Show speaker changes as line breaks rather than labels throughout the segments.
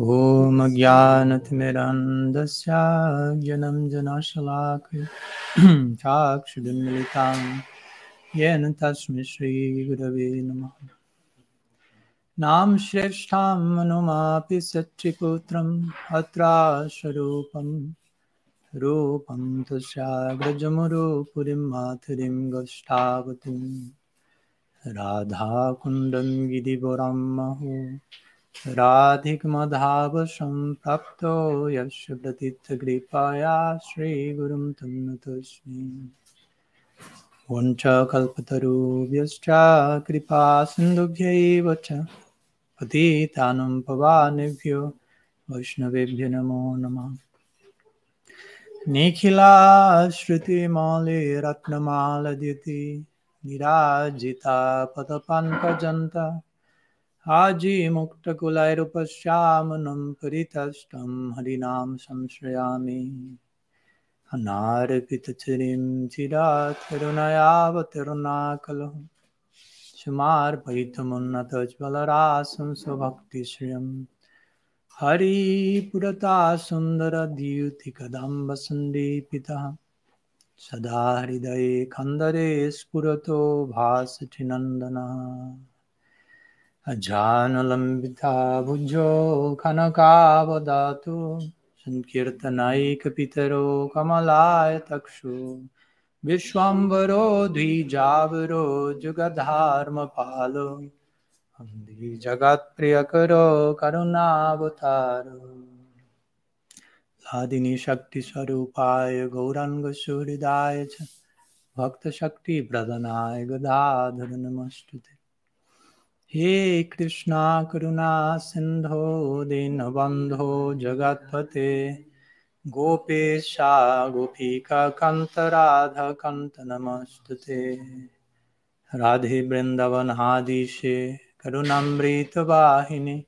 ॐ ज्ञानतिमिरन्दस्य ज्ञनं जनशलाकय चाक्षुरुन्मिलितां येन तस्मै श्रीगुरवे नमः नाम श्रेष्ठां मनुमापि सच्चिपुत्रम् अत्रास्वरूपं रूपं तस्याग्रजमुरुपुरीं माथुरीं गष्टावतीं राधाकुण्डं गिरिवरं महो राधिकमधावसम्प्राप्तो यस्य प्रतीर्थकृपया श्रीगुरुं तं नतोऽस्मि। वञ्चकल्पतरुभ्यश्च कृपा सिन्धुभ्यैव च। पतितानं पवानेभ्यो वैष्णवेभ्यो नमो नमः। निखिलाश्रुतिमौले रत्नमालद्युति निराजिता पदपान्पजन्ता आजीमुक्तकुलैरुपश्यामनं परितष्टं हरिनां संश्रयामि। अनार्पितचिरिं चिरात्करुणयावतरुणाकलः सुमार्पयितुमुन्नतज्वलरासं स्वभक्तिश्रियं। हरिपुरता सुन्दरद्युतिकदम्बसन्दीपितः सदा हृदये खन्दरे स्फुरतो भासचिनन्दनः। अजानुलम्बिता भुजो खनकावदातु सङ्कीर्तनैकपितरो कमलायतक्षु विश्वाम्बरो द्विजावरो जुगधर्मपालो। वंदे जगत्प्रियकरो करुणावतारो। लादिनी शक्तिस्वरूपाय गौराङ्गसूरिदाय च, भक्तशक्तिप्रदनाय गदाधर नमस्तुते हे कृष्णा करुणा सिन्धो दीनबन्धो जगत्पते। गोपेशा गोपीकान्तराधकन्त नमस्तुते। राधे वृन्दवनादिशे करुणामृतवाहिनि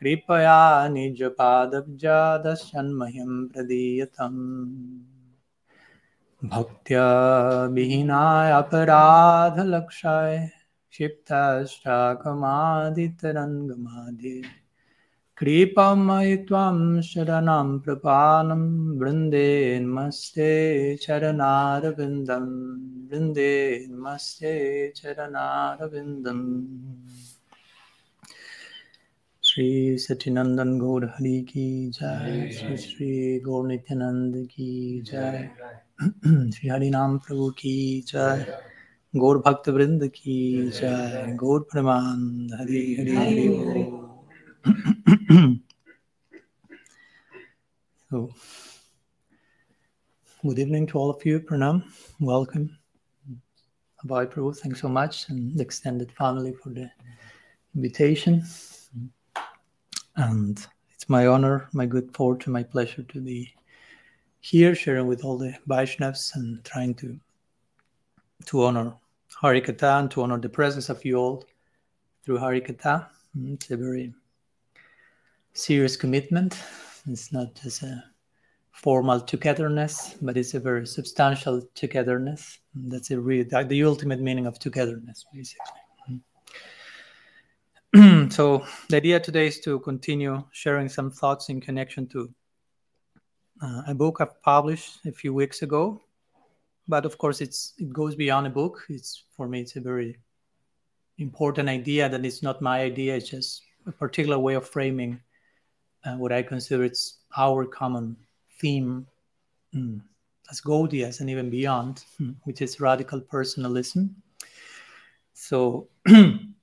कृपया निजपादब्जादशन्मह्यं प्रदीयतम्। भक्त्या विहीनाय अपराधलक्षाय क्षिप्तश्चाकमादितरङ्गमाध्ये कृपमयि त्वं शरणं प्रपानं वृन्देन्मस्ते चरणारविन्दं। वृन्देन्मस्ते चरणारविन्दम् श्री सचिनंदन गौर हरि की जय। श्री श्री गौर नित्यानंद की जय। श्री हरि नाम प्रभु की जय। गौर भक्त वृंद की जय गौर प्रमान Hari Hari Hari so good evening to all of you pranam welcome Bye, Prabhu. Thanks so much, and the extended family for the invitation. And it's my honor, my good fortune, my pleasure to be here sharing with all the Vaishnavas and trying to to honor Harikatha and to honor the presence of you all through Harikatha. Hmm, it's a very serious commitment. It's not just a formal togetherness, but it's a very substantial togetherness. And that's a real the ultimate meaning of togetherness, basically. Hmm. so the idea today is to continue sharing some thoughts in connection to uh, a book I've published a few weeks ago. But of course, it's it goes beyond a book. It's for me, it's a very important idea that it's not my idea. It's just a particular way of framing uh, what I consider it's our common theme mm, as Gaudias and even beyond, mm, which is radical personalism. So, and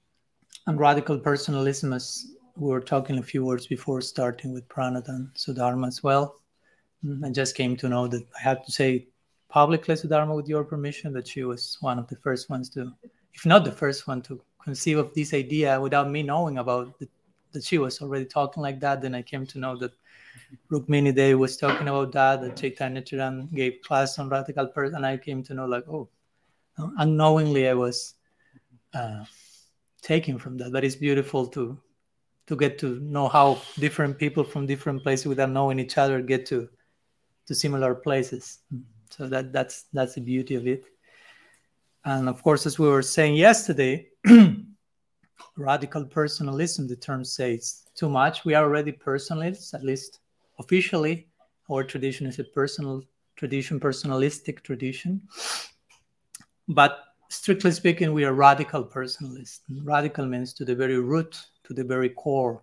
radical personalism, as we were talking a few words before starting with Pranat and Sudharma as well. Mm, I just came to know that I had to say publicly, Sudharma, with your permission, that she was one of the first ones to, if not the first one, to conceive of this idea without me knowing about the, that she was already talking like that. Then I came to know that Rukmini Devi was talking about that, that Chaitanya Charan gave class on radical person, and I came to know like, oh, unknowingly I was uh, taken from that. But it's beautiful to to get to know how different people from different places without knowing each other get to to similar places. So that that's that's the beauty of it. And of course, as we were saying yesterday, radical personalism, the term says too much. We are already personalists, at least officially. Our tradition is a personal tradition, personalistic tradition. But strictly speaking, we are radical personalists. Radical means to the very root, to the very core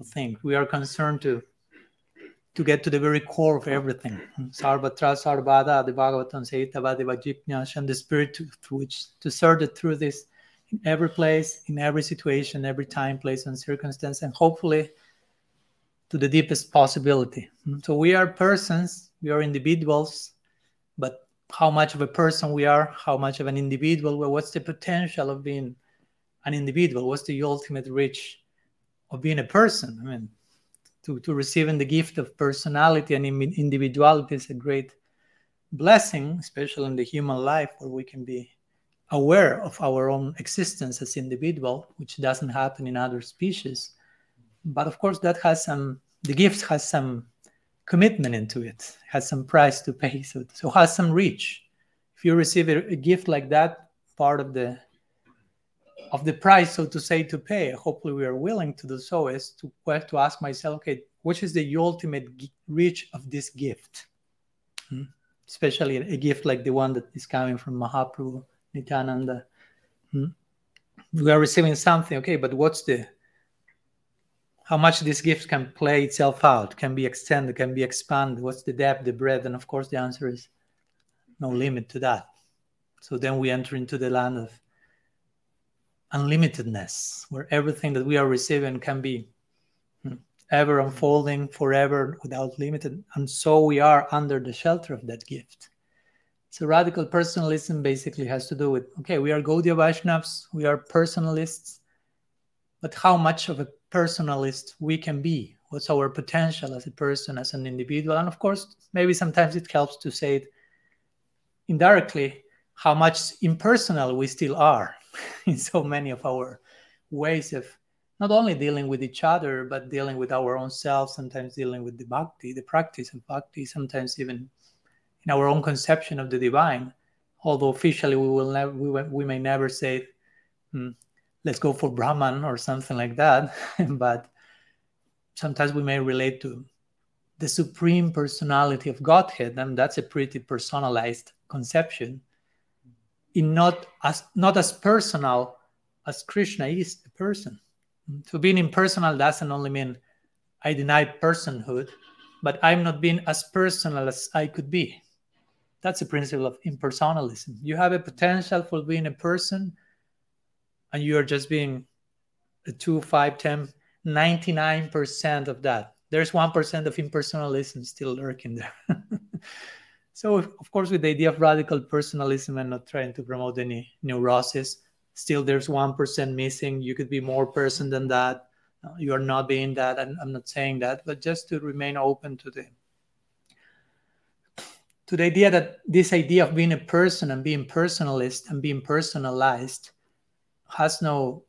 of things. We are concerned to to get to the very core of everything. Sarvatra Sarvada, the Bhagavatam says, and the spirit to, which to serve the truth is in every place, in every situation, every time, place, and circumstance, and hopefully to the deepest possibility. So we are persons, we are individuals, but how much of a person we are, how much of an individual, well, what's the potential of being an individual? What's the ultimate reach of being a person? I mean, to, to receiving the gift of personality and individuality is a great blessing, especially in the human life where we can be aware of our own existence as individual, which doesn't happen in other species. But of course, that has some, the gift has some commitment into it, has some price to pay, so, so has some reach. If you receive a, a gift like that, part of the of the price, so to say, to pay. Hopefully, we are willing to do so. Is to to ask myself, okay, which is the ultimate reach of this gift? Hmm? Especially a gift like the one that is coming from Mahaprabhu Nityananda. Hmm? We are receiving something, okay, but what's the how much this gift can play itself out, can be extended, can be expanded? What's the depth, the breadth? And of course, the answer is no limit to that. So then we enter into the land of unlimitedness, where everything that we are receiving can be hmm, ever unfolding forever without limited. And so we are under the shelter of that gift. So radical personalism basically has to do with okay, we are Gaudiya Vaishnavas, we are personalists, but how much of a personalist we can be? What's our potential as a person, as an individual? And of course, maybe sometimes it helps to say it indirectly how much impersonal we still are in so many of our ways of not only dealing with each other, but dealing with our own self, sometimes dealing with the bhakti, the practice of bhakti, sometimes even in our own conception of the divine. Although officially we will never, we, we may never say, hmm, let's go for Brahman or something like that, but sometimes we may relate to the supreme personality of Godhead, and that's a pretty personalized conception in not as not as personal as Krishna is a person. So being impersonal doesn't only mean I deny personhood, but I'm not being as personal as I could be. That's the principle of impersonalism. You have a potential for being a person, and you are just being a 2, 5, 10, 99% of that. There's 1% of impersonalism still lurking there. So, of course, with the idea of radical personalism and not trying to promote any neurosis, still there's 1% missing. You could be more person than that. Uh, you are not being that. I'm, I'm not saying that, but just to remain open to the to the idea that this idea of being a person and being personalist and being personalized has no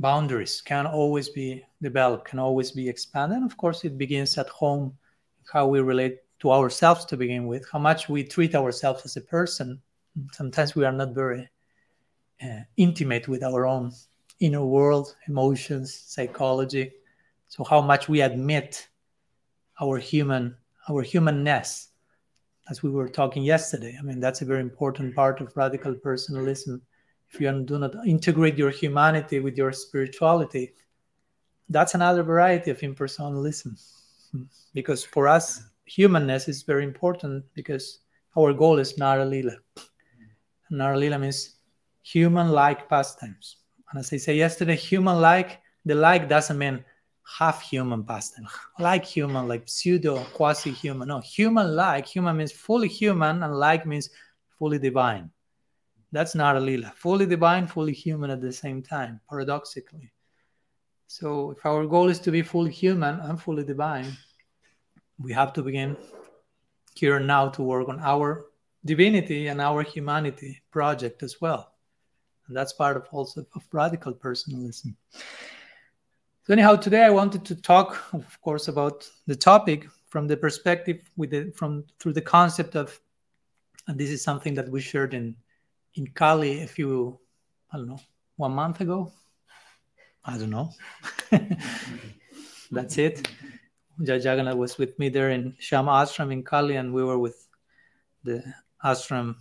boundaries, can always be developed, can always be expanded. And of course, it begins at home, how we relate to ourselves to begin with, how much we treat ourselves as a person. Sometimes we are not very uh, intimate with our own inner world, emotions, psychology. So how much we admit our human our humanness, as we were talking yesterday. I mean, that's a very important part of radical personalism. If you do not integrate your humanity with your spirituality, that's another variety of impersonalism. Because for us, humanness is very important because our goal is Naralila. Naralila means human-like pastimes. And as I say yesterday, human-like, the like doesn't mean half human pastime, like human, like pseudo quasi-human. No, human-like, human means fully human, and like means fully divine. That's not a lila. Fully divine, fully human at the same time, paradoxically. So if our goal is to be fully human and fully divine, we have to begin here and now to work on our divinity and our humanity project as well. And that's part of also of radical personalism. So anyhow, today I wanted to talk, of course, about the topic from the perspective with the from through the concept of, and this is something that we shared in in Cali a few, I don't know, one month ago, I don't know. That's it. Jai was with me there in Sham Ashram in Cali, and we were with the ashram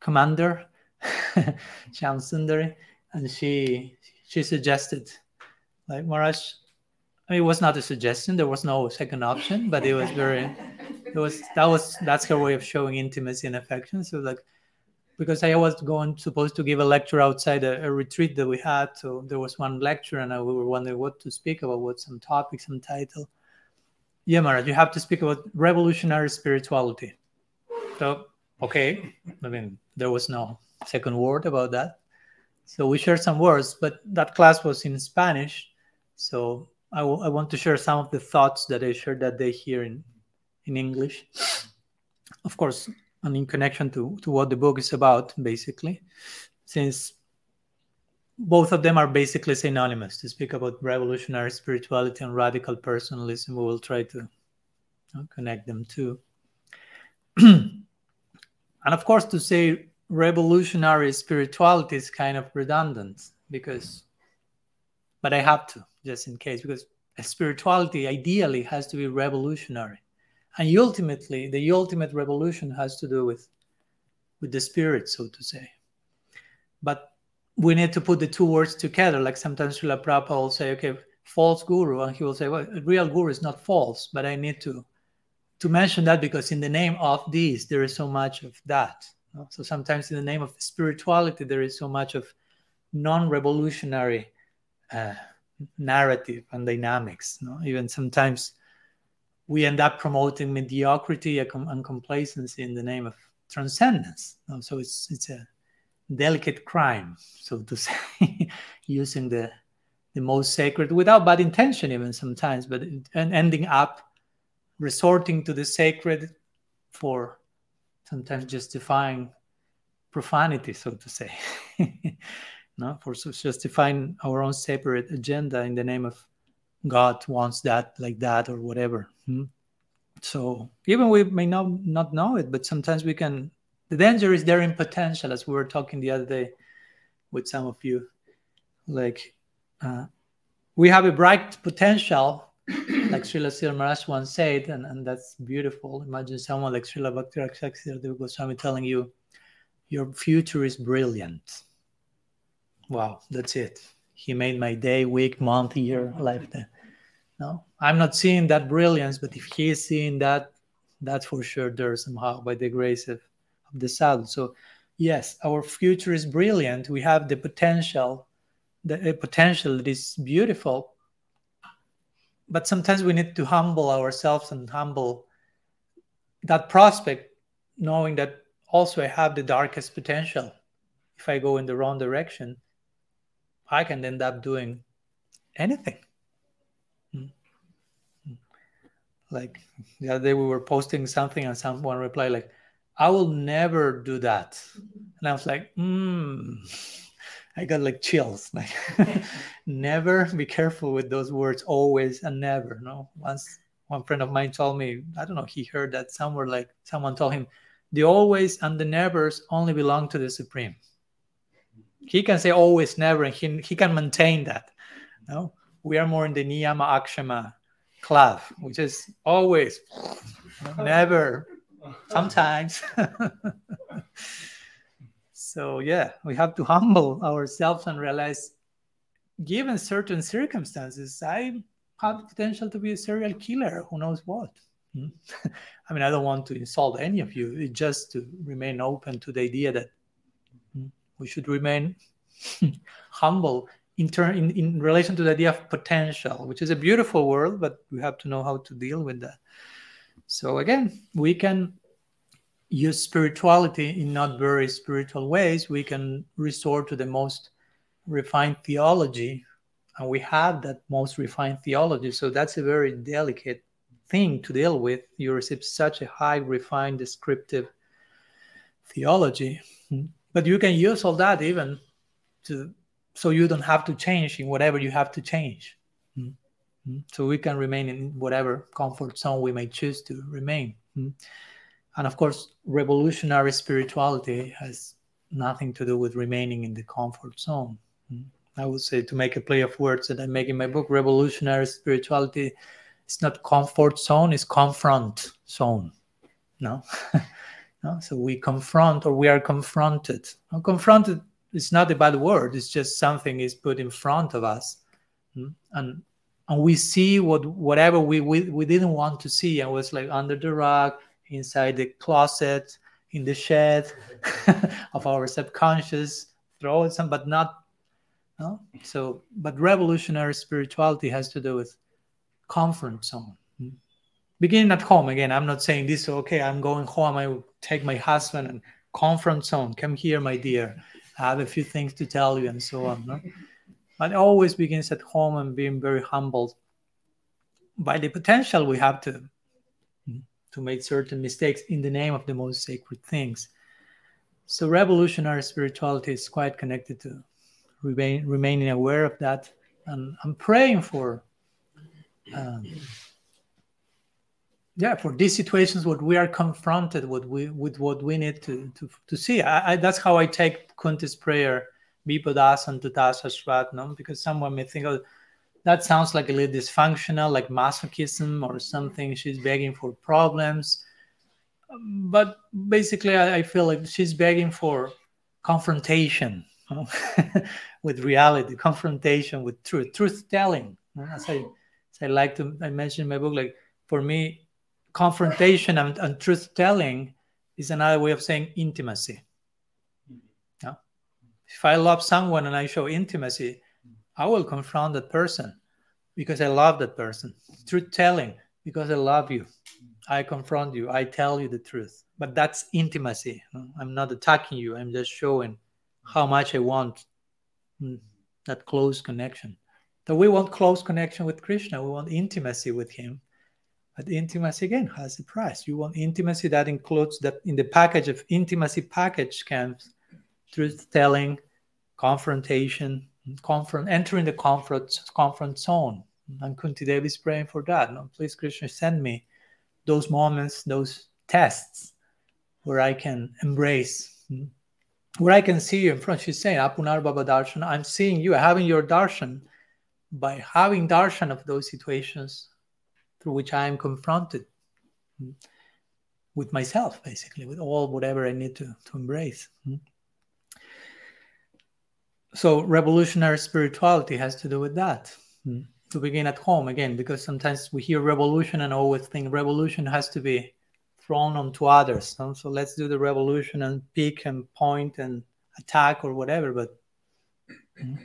commander, Sham Sundari, and she she suggested, like Maharaj, I mean, it was not a suggestion. There was no second option, but it was very, it was that was that's her way of showing intimacy and affection. So like, because I was going supposed to give a lecture outside a, a retreat that we had, so there was one lecture, and I, we were wondering what to speak about, what some topic, some title. Yeah, Maharaj, you have to speak about revolutionary spirituality. So okay, I mean, there was no second word about that. So we shared some words, but that class was in Spanish. So I, w- I want to share some of the thoughts that I shared that day here in, in English. Of course, and in connection to, to what the book is about, basically, since both of them are basically synonymous. To speak about revolutionary spirituality and radical personalism, we will try to connect them too. and of course, to say revolutionary spirituality is kind of redundant because, but I have to just in case because spirituality ideally has to be revolutionary, and ultimately the ultimate revolution has to do with with the spirit, so to say. But we need to put the two words together. Like sometimes Srila Prabhupada will say, okay, false guru, and he will say, well, real guru is not false, but I need to to mention that because in the name of this there is so much of that so sometimes in the name of spirituality, there is so much of non-revolutionary uh, narrative and dynamics. No? Even sometimes we end up promoting mediocrity and complacency in the name of transcendence. No? So it's it's a delicate crime, so to say, using the the most sacred without bad intention, even sometimes, but and ending up resorting to the sacred for sometimes justifying profanity, so to say, no, for justifying our own separate agenda in the name of God wants that like that or whatever. Hmm? So even we may not not know it, but sometimes we can. The danger is there in potential, as we were talking the other day with some of you. Like uh, we have a bright potential like Srila Maharaj once said, and, and that's beautiful. Imagine someone like Srila Bhakti Goswami telling you, Your future is brilliant. Wow, that's it. He made my day, week, month, year, lifetime. No, I'm not seeing that brilliance, but if he is seeing that, that's for sure there somehow by the grace of, of the sadhu. So, yes, our future is brilliant. We have the potential, the potential that is beautiful but sometimes we need to humble ourselves and humble that prospect knowing that also i have the darkest potential if i go in the wrong direction i can end up doing anything hmm. like the other day we were posting something and someone replied like i will never do that and i was like hmm I got like chills. Like never be careful with those words, always and never. No. Once one friend of mine told me, I don't know, he heard that somewhere like someone told him, the always and the nevers only belong to the supreme. He can say always, never, and he, he can maintain that. No, we are more in the niyama akshama club, which is always, never, sometimes. So yeah, we have to humble ourselves and realize, given certain circumstances, I have the potential to be a serial killer. Who knows what? Hmm? I mean, I don't want to insult any of you. It's just to remain open to the idea that hmm, we should remain humble in, turn, in, in relation to the idea of potential, which is a beautiful word, but we have to know how to deal with that. So again, we can use spirituality in not very spiritual ways, we can resort to the most refined theology. And we have that most refined theology. So that's a very delicate thing to deal with. You receive such a high, refined, descriptive theology. But you can use all that even to so you don't have to change in whatever you have to change. Hmm? So we can remain in whatever comfort zone we may choose to remain hmm? and of course revolutionary spirituality has nothing to do with remaining in the comfort zone hmm? I would say to make a play of words that I make in my book, revolutionary spirituality it's not comfort zone, it's confront zone. No? no? So we confront or we are confronted. Confronted is not a bad word, it's just something is put in front of us. Hmm? And and we see what whatever we, we we didn't want to see and was like under the rug, inside the closet, in the shed of our subconscious, throw some, but not no? So, but revolutionary spirituality has to do with comfort zone. Beginning at home again. I'm not saying this. Okay, I'm going home. I will take my husband and comfort zone. Come here, my dear. I have a few things to tell you, and so on. No? But always begins at home and being very humbled by the potential we have to to make certain mistakes in the name of the most sacred things. So revolutionary spirituality is quite connected to remain, remaining aware of that. And I'm praying for, um, yeah, for these situations what we are confronted with, we, with what we need to, to, to see. I, I, that's how I take Kunti's prayer, Dasasrat, no? because someone may think, oh, that sounds like a little dysfunctional, like masochism or something. She's begging for problems. But basically, I, I feel like she's begging for confrontation with reality, confrontation with truth, truth telling. As I, as I like to, I mentioned in my book, like for me, confrontation and, and truth telling is another way of saying intimacy. If I love someone and I show intimacy, I will confront that person because I love that person. Truth telling because I love you. I confront you. I tell you the truth. But that's intimacy. I'm not attacking you. I'm just showing how much I want mm, that close connection. So we want close connection with Krishna. We want intimacy with Him. But intimacy again has a price. You want intimacy that includes that in the package of intimacy package comes truth telling, confrontation, confront, entering the comfort confront zone. And Kunti Devi is praying for that. No, please, Krishna, send me those moments, those tests where I can embrace where I can see you in front. She's saying, Apunar Bhava Darshan, I'm seeing you, having your darshan by having darshan of those situations through which I am confronted with myself, basically, with all whatever I need to, to embrace. So, revolutionary spirituality has to do with that. To begin at home again, because sometimes we hear revolution and always think revolution has to be thrown onto others. No? So let's do the revolution and pick and point and attack or whatever, but mm,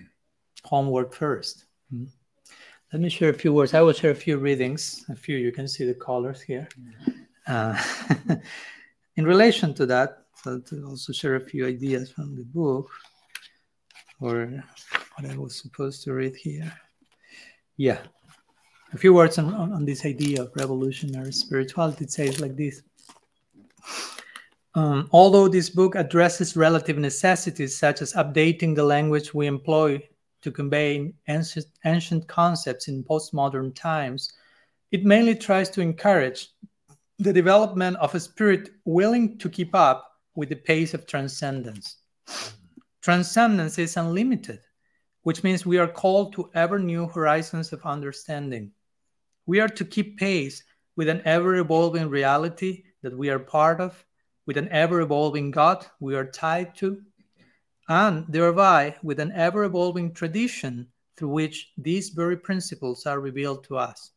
homework first. Mm. Let me share a few words. I will share a few readings. A few, you can see the colors here. Uh, in relation to that, so to also share a few ideas from the book or what I was supposed to read here. Yeah, a few words on, on, on, this idea of revolutionary spirituality. It says like this um, Although this book addresses relative necessities such as updating the language we employ to convey ancient, ancient concepts in postmodern times, it mainly tries to encourage the development of a spirit willing to keep up with the pace of transcendence. Transcendence is unlimited, which means we are called to ever new horizons of understanding. We are to keep pace with an ever evolving reality that we are part of, with an ever evolving God we are tied to, and thereby with an ever evolving tradition through which these very principles are revealed to us.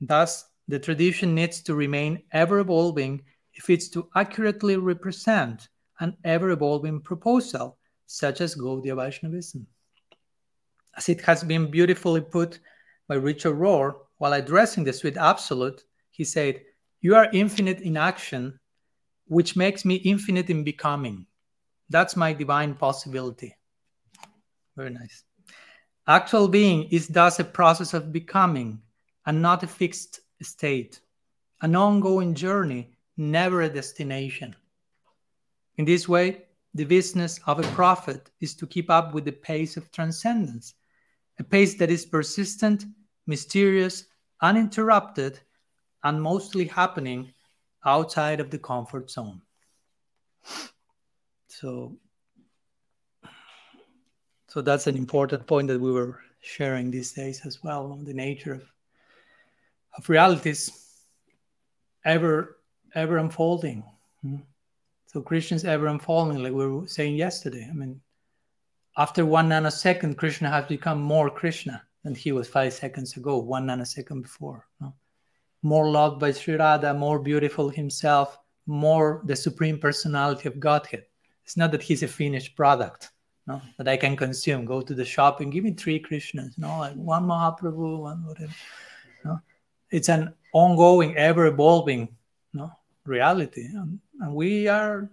Thus, the tradition needs to remain ever evolving if it's to accurately represent an ever evolving proposal, such as Gaudiya Vaishnavism. As it has been beautifully put by Richard Rohr, while addressing the sweet absolute, he said, You are infinite in action, which makes me infinite in becoming. That's my divine possibility. Very nice. Actual being is thus a process of becoming and not a fixed state, an ongoing journey, never a destination. In this way, the business of a prophet is to keep up with the pace of transcendence, a pace that is persistent mysterious, uninterrupted, and mostly happening outside of the comfort zone. So, So that's an important point that we were sharing these days as well. On the nature of of realities ever ever unfolding. Hmm? So Krishna is ever unfolding, like we were saying yesterday. I mean, after one nanosecond, Krishna has become more Krishna than he was five seconds ago, one nanosecond before. No? More loved by Sri Radha, more beautiful himself, more the supreme personality of Godhead. It's not that he's a finished product no, that I can consume. Go to the shop and give me three Krishnas, no, like one Mahaprabhu, one whatever. No? It's an ongoing, ever evolving no, reality. And, and we are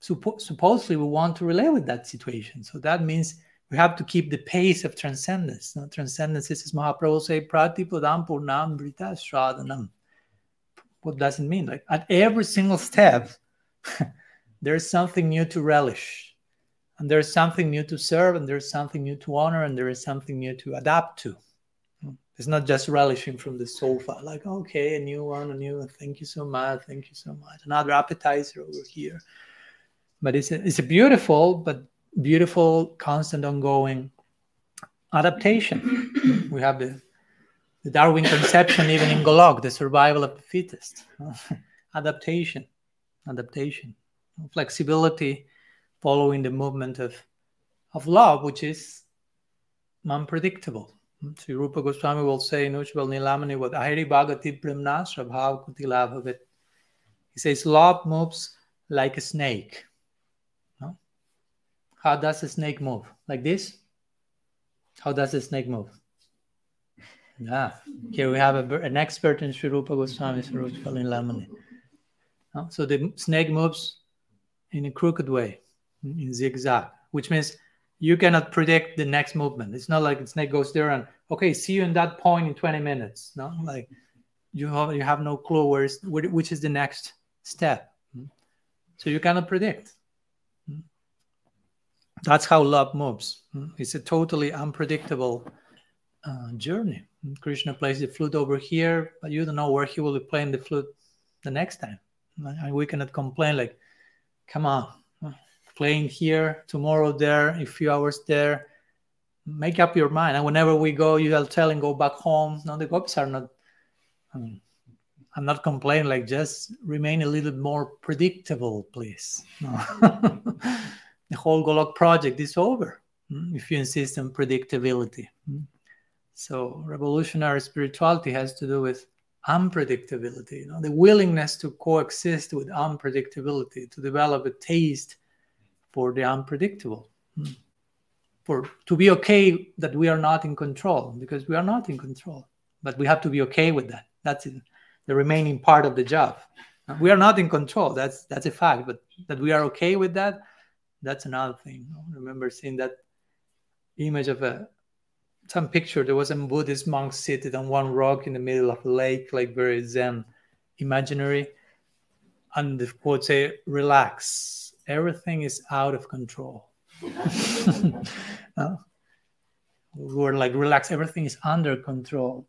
suppo- supposedly we want to relate with that situation. So that means we have to keep the pace of transcendence. No? Transcendence is, Mahaprabhu say, pratipadam purnam brita shradanam. What does it mean? Like at every single step, there's something new to relish. And there's something new to serve, and there's something new to honor, and there is something new to adapt to. It's not just relishing from the sofa, like, okay, a new one, a new one. Thank you so much. Thank you so much. Another appetizer over here. But it's a, it's a beautiful, but beautiful, constant, ongoing adaptation. we have the, the Darwin conception, even in Golok, the survival of the fittest. adaptation, adaptation, flexibility, following the movement of, of love, which is unpredictable. Sri Rupa Goswami will say in Ujjwal Nilamani what Ahiri Bhagati Brahmnasra Bhav Kuti Labhavit. He says love moves like a snake. No? How does a snake move? Like this? How does a snake move? Yeah, here we have a, an expert in Sri Rupa Goswami Sri Ujjwal Nilamani. No? So the snake moves in a crooked way, in zigzag, which means you cannot predict the next movement. It's not like the snake goes there and okay, see you in that point in 20 minutes. No, like you have you have no clue where is which is the next step. So you cannot predict. That's how love moves. It's a totally unpredictable uh, journey. Krishna plays the flute over here, but you don't know where he will be playing the flute the next time. And we cannot complain like, come on, playing here, tomorrow there, a few hours there. Make up your mind. And whenever we go, you are telling go back home. No, the cops are not. I mean, I'm not complaining. Like just remain a little more predictable, please. No. the whole Golok project is over hmm, if you insist on predictability. Hmm. So revolutionary spirituality has to do with unpredictability, you know, the willingness to coexist with unpredictability, to develop a taste for the unpredictable. For to be okay that we are not in control because we are not in control but we have to be okay with that. That's the remaining part of the job. We are not in control that's that's a fact but that we are okay with that that's another thing. I remember seeing that image of a some picture there was a buddhist monk seated on one rock in the middle of a lake like very zen imaginary and the quote say relax everything is out of control. uh, we're like relax, everything is under control.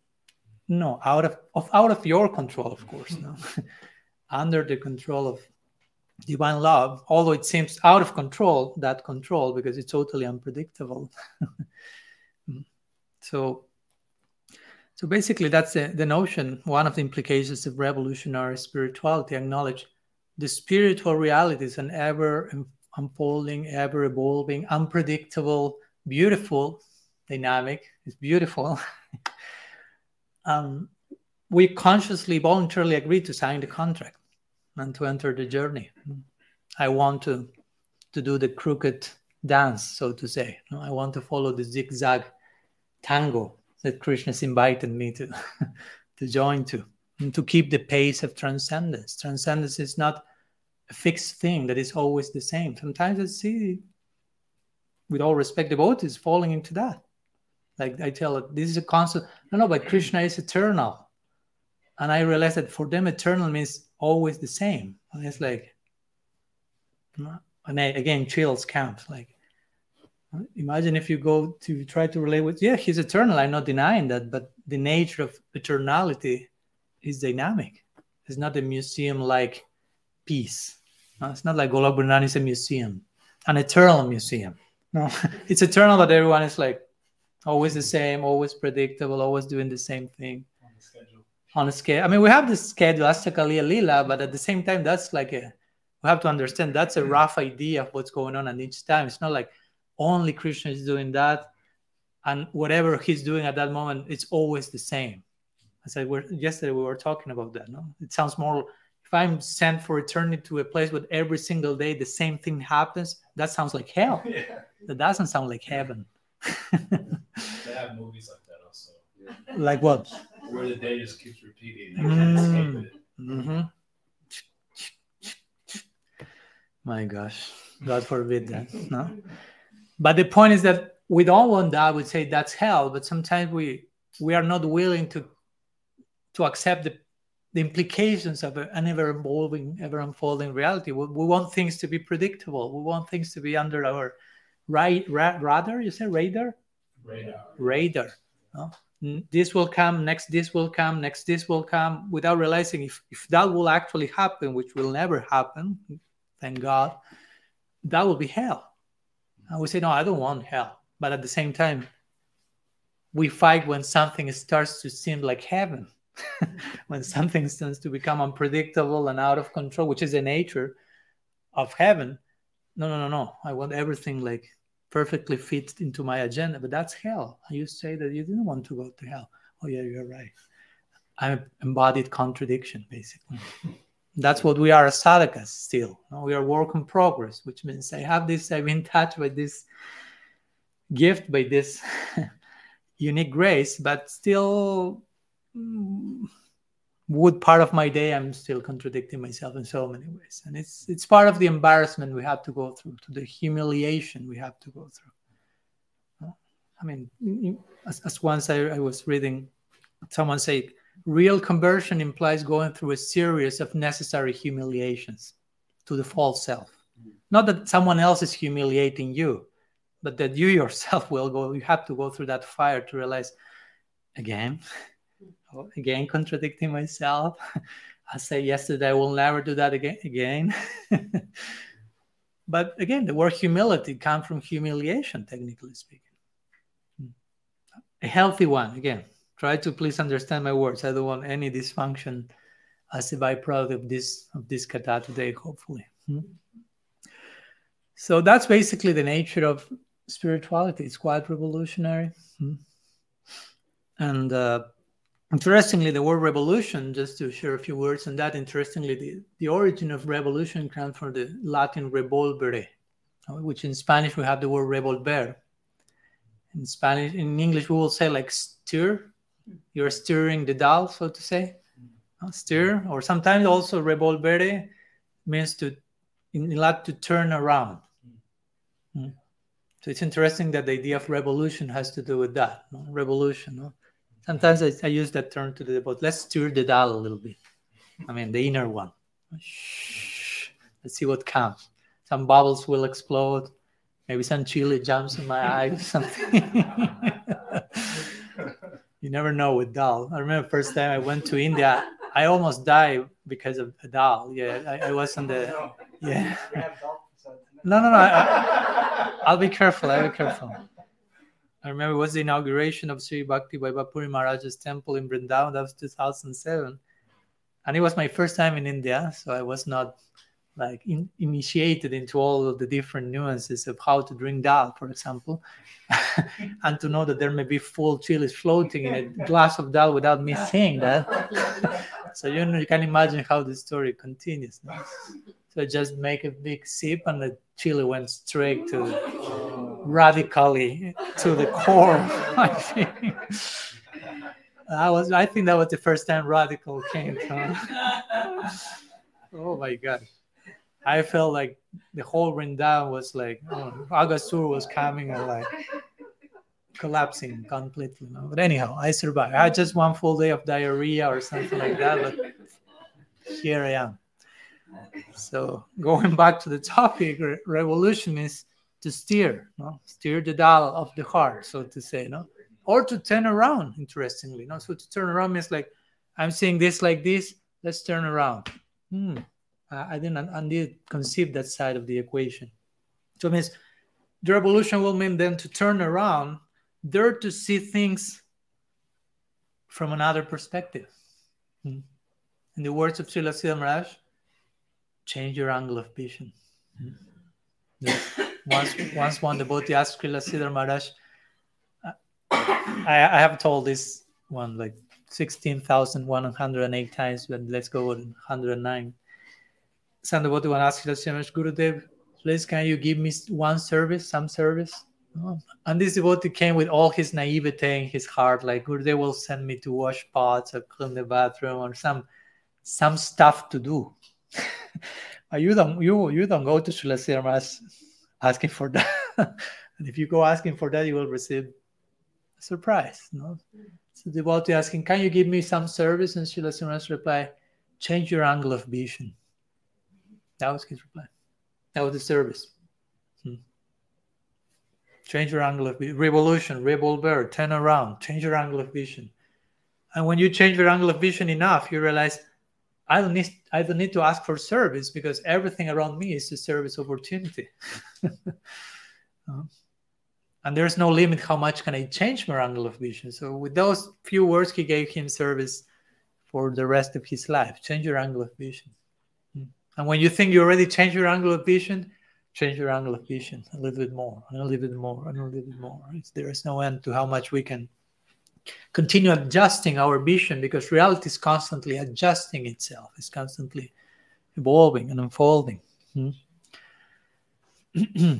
No, out of, of out of your control, of course. No, under the control of divine love. Although it seems out of control, that control because it's totally unpredictable. so so basically that's the, the notion one of the implications of revolutionary spirituality acknowledge the spiritual reality is an ever unfolding, ever evolving, unpredictable, beautiful, dynamic. It's beautiful. um, we consciously, voluntarily agreed to sign the contract and to enter the journey. I want to to do the crooked dance, so to say. I want to follow the zigzag tango that Krishna's invited me to to join to, and to keep the pace of transcendence. Transcendence is not a fixed thing that is always the same. Sometimes I see, with all respect, devotees falling into that. Like I tell it, this is a concept. No, no, but Krishna is eternal. And I realize that for them, eternal means always the same. And it's like, and I, again, chills count. Like, imagine if you go to try to relate with, yeah, he's eternal. I'm not denying that, but the nature of eternality is dynamic. It's not a museum like piece. No, it's not like Golok is a museum, an eternal museum. No, it's eternal, but everyone is like always the same, always predictable, always doing the same thing
on the schedule.
on a scale. I mean, we have the schedule, Astakaliya Lila, but at the same time, that's like a, we have to understand that's a rough idea of what's going on at each time. It's not like only Krishna is doing that, and whatever he's doing at that moment, it's always the same. I said, we're, yesterday we were talking about that. No, it sounds more. If I'm sent for eternity to a place where every single day the same thing happens, that sounds like hell.
Yeah.
That doesn't sound like heaven.
They have movies like that also,
like what?
where the day just keeps repeating. Escape
Mm-hmm. My gosh, God forbid that. No, but the point is that we don't want that. We say that's hell, but sometimes we we are not willing to to accept the the implications of an ever evolving, ever unfolding reality. We, we want things to be predictable. We want things to be under our right ra- radar. You say radar
Radar.
radar. no? This will come, next this will come, next this will come, without realizing if, if that will actually happen, which will never happen, thank God, that will be hell. And we say, no, I don't want hell. But at the same time, we fight when something starts to seem like heaven, when something starts to become unpredictable and out of control, which is the nature of heaven. No, no, no, no. I want everything like perfectly fit into my agenda, but that's hell. You say that you didn't want to go to hell. Oh, yeah, you're right. I'm embodied contradiction, basically. That's what we are as sadhakas still. No, We are work in progress, which means I have this, I've been touched by this gift, by this unique grace, but still, Mm, would part of my day I'm still contradicting myself in so many ways, and it's it's part of the embarrassment we have to go through, to the humiliation we have to go through. I mean, as, as once I, I was reading, someone say, real conversion implies going through a series of necessary humiliations to the false self. Not that someone else is humiliating you, but that you yourself will go. You have to go through that fire to realize, again, again contradicting myself. I say yesterday I will never do that again. Again, but again, the word humility comes from humiliation, technically speaking. A healthy one. Again, try to please understand my words. I don't want any dysfunction as a byproduct of this of this katha today. Hopefully. Hmm. So that's basically the nature of spirituality. It's quite revolutionary. Hmm. And uh, interestingly, the word revolution, just to share a few words on that, interestingly, the, the origin of revolution comes from the Latin revolvere, uh, which in Spanish we have the word revolver. In Spanish, in English, we will say like stir. You're stirring the dal, so to say. Uh, stir, or sometimes also revolvere means to, in Latin, to turn around. Mm. So it's interesting that the idea of revolution has to do with that. no? Revolution. no? Sometimes I, I use that term to the but let's stir the dal a little bit. I mean the inner one. Let's see what comes. Some bubbles will explode. Maybe some chili jumps in my eye. Something. you never know with dal. I remember first time I went to India, I almost died because of a dal. Yeah, I, I was on the yeah. No, no, no. I, I, I'll be careful. I'll be careful. I remember it was the inauguration of Sri Bhakti Vaibhava Puri Maharaj's temple in Vrindavan. That was 2007. And it was my first time in India. So I was not like in, initiated into all of the different nuances of how to drink dal, for example. and to know that there may be full chilies floating in a glass of dal without me seeing that. so you know you can imagine how the story continues. no? So I just make a big sip and the chili went straight to radically to the core. I think. I was I think that was the first time radical came oh my god. I felt like the whole Vrindavan was like oh, Agasur was coming and like collapsing completely. No? But anyhow, I survived. I had just one full day of diarrhea or something like that, but here I am. So going back to the topic, re- revolution is to steer, no? steer the dial of the heart, so to say, no, or to turn around. Interestingly, no. So to turn around means like I'm seeing this like this. Let's turn around. Hmm. I didn't, I didn't conceive that side of the equation. So it means the revolution will mean then to turn around, there to see things from another perspective. Hmm. In the words of Srila Maharaj, change your angle of vision. Hmm. Once, once one devotee asked Srila Sridhar Maharaj, I, I have told this one like 16,108 times, but let's go with 109. Some devotee one asked Srila Sridhar Maharaj, Gurudev, please can you give me one service, some service? Oh. And this devotee came with all his naivete in his heart, like they will send me to wash pots or clean the bathroom or some some stuff to do. you don't you you don't go to Srila asking for that. and if you go asking for that, you will receive a surprise. No? So the devotee asking, Can you give me some service? And Srila reply, Change your angle of vision. That was his reply. That was the service. Hmm. Change your angle of vision. Revolution, revolver, turn around, change your angle of vision. And when you change your angle of vision enough, you realize I don't need I don't need to ask for service because everything around me is a service opportunity. uh, and there's no limit how much can I change my angle of vision. So with those few words, he gave him service for the rest of his life. Change your angle of vision. And when you think you already changed your angle of vision, change your angle of vision a little bit more, and a little bit more, and a little bit more. There is no end to how much we can continue adjusting our vision because reality is constantly adjusting itself, it's constantly evolving and unfolding. Hmm?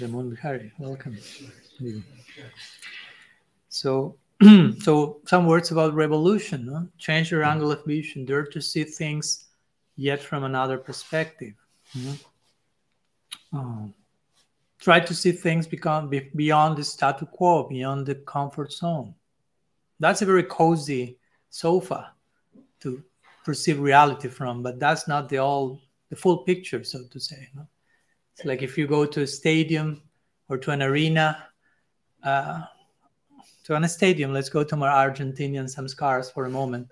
Raman Bihari, welcome. So, so some words about revolution no? change your angle of vision dare to see things yet from another perspective oh. Try to see things become beyond the status quo beyond the comfort zone that's a very cozy sofa to perceive reality from but that's not the all the full picture so to say no? it's like if you go to a stadium or to an arena uh, to a stadium. Let's go to my Argentinian samskars for a moment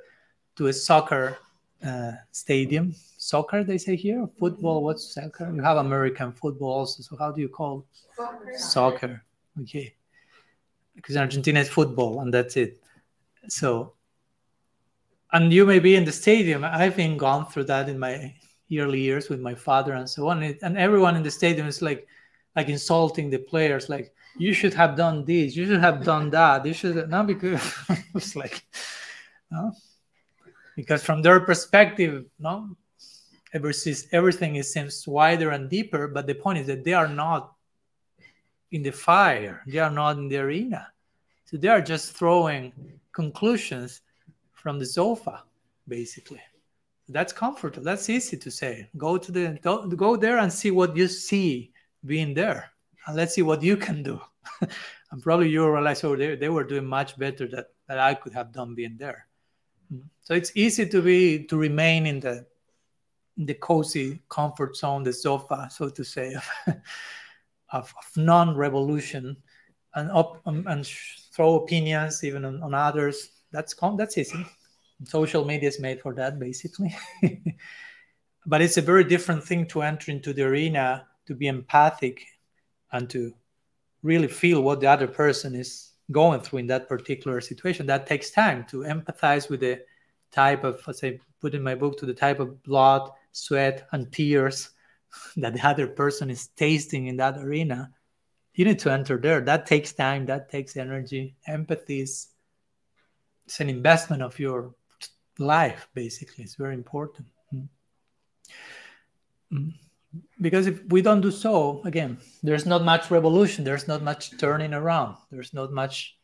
to a soccer uh, stadium. Soccer, they say here. Football. What's soccer? You have American football also. So how do you call soccer? Soccer. Okay, because Argentina is football, and that's it. So, and you may be in the stadium. I've been gone through that in my early years with my father and so on. And everyone in the stadium is like, like insulting the players, like you should have done this, you should have done that. You should not because it's like, no? Because from their perspective, no, ever since everything is, seems wider and deeper. But the point is that they are not in the fire, they are not in the arena, so they are just throwing conclusions from the sofa, basically. That's comfortable. That's easy to say. Go to the go there and see what you see being there and let's see what you can do. and probably you realize, oh, they, they were doing much better that, that I could have done being there. So it's easy to be to remain in the in the cozy comfort zone, the sofa, so to say, of, of, non-revolution, and up um, and throw opinions even on, on others. That's that's easy. Social media is made for that, basically. but it's a very different thing to enter into the arena to be empathic and to really feel what the other person is going through in that particular situation that takes time to empathize with the type of as i put in my book to the type of blood sweat and tears that the other person is tasting in that arena. You need to enter there. That takes time. That takes energy. Empathy is it's an investment of your life basically. It's very important. Mm-hmm because if we don't do so again there's not much revolution. There's not much turning around. There's not much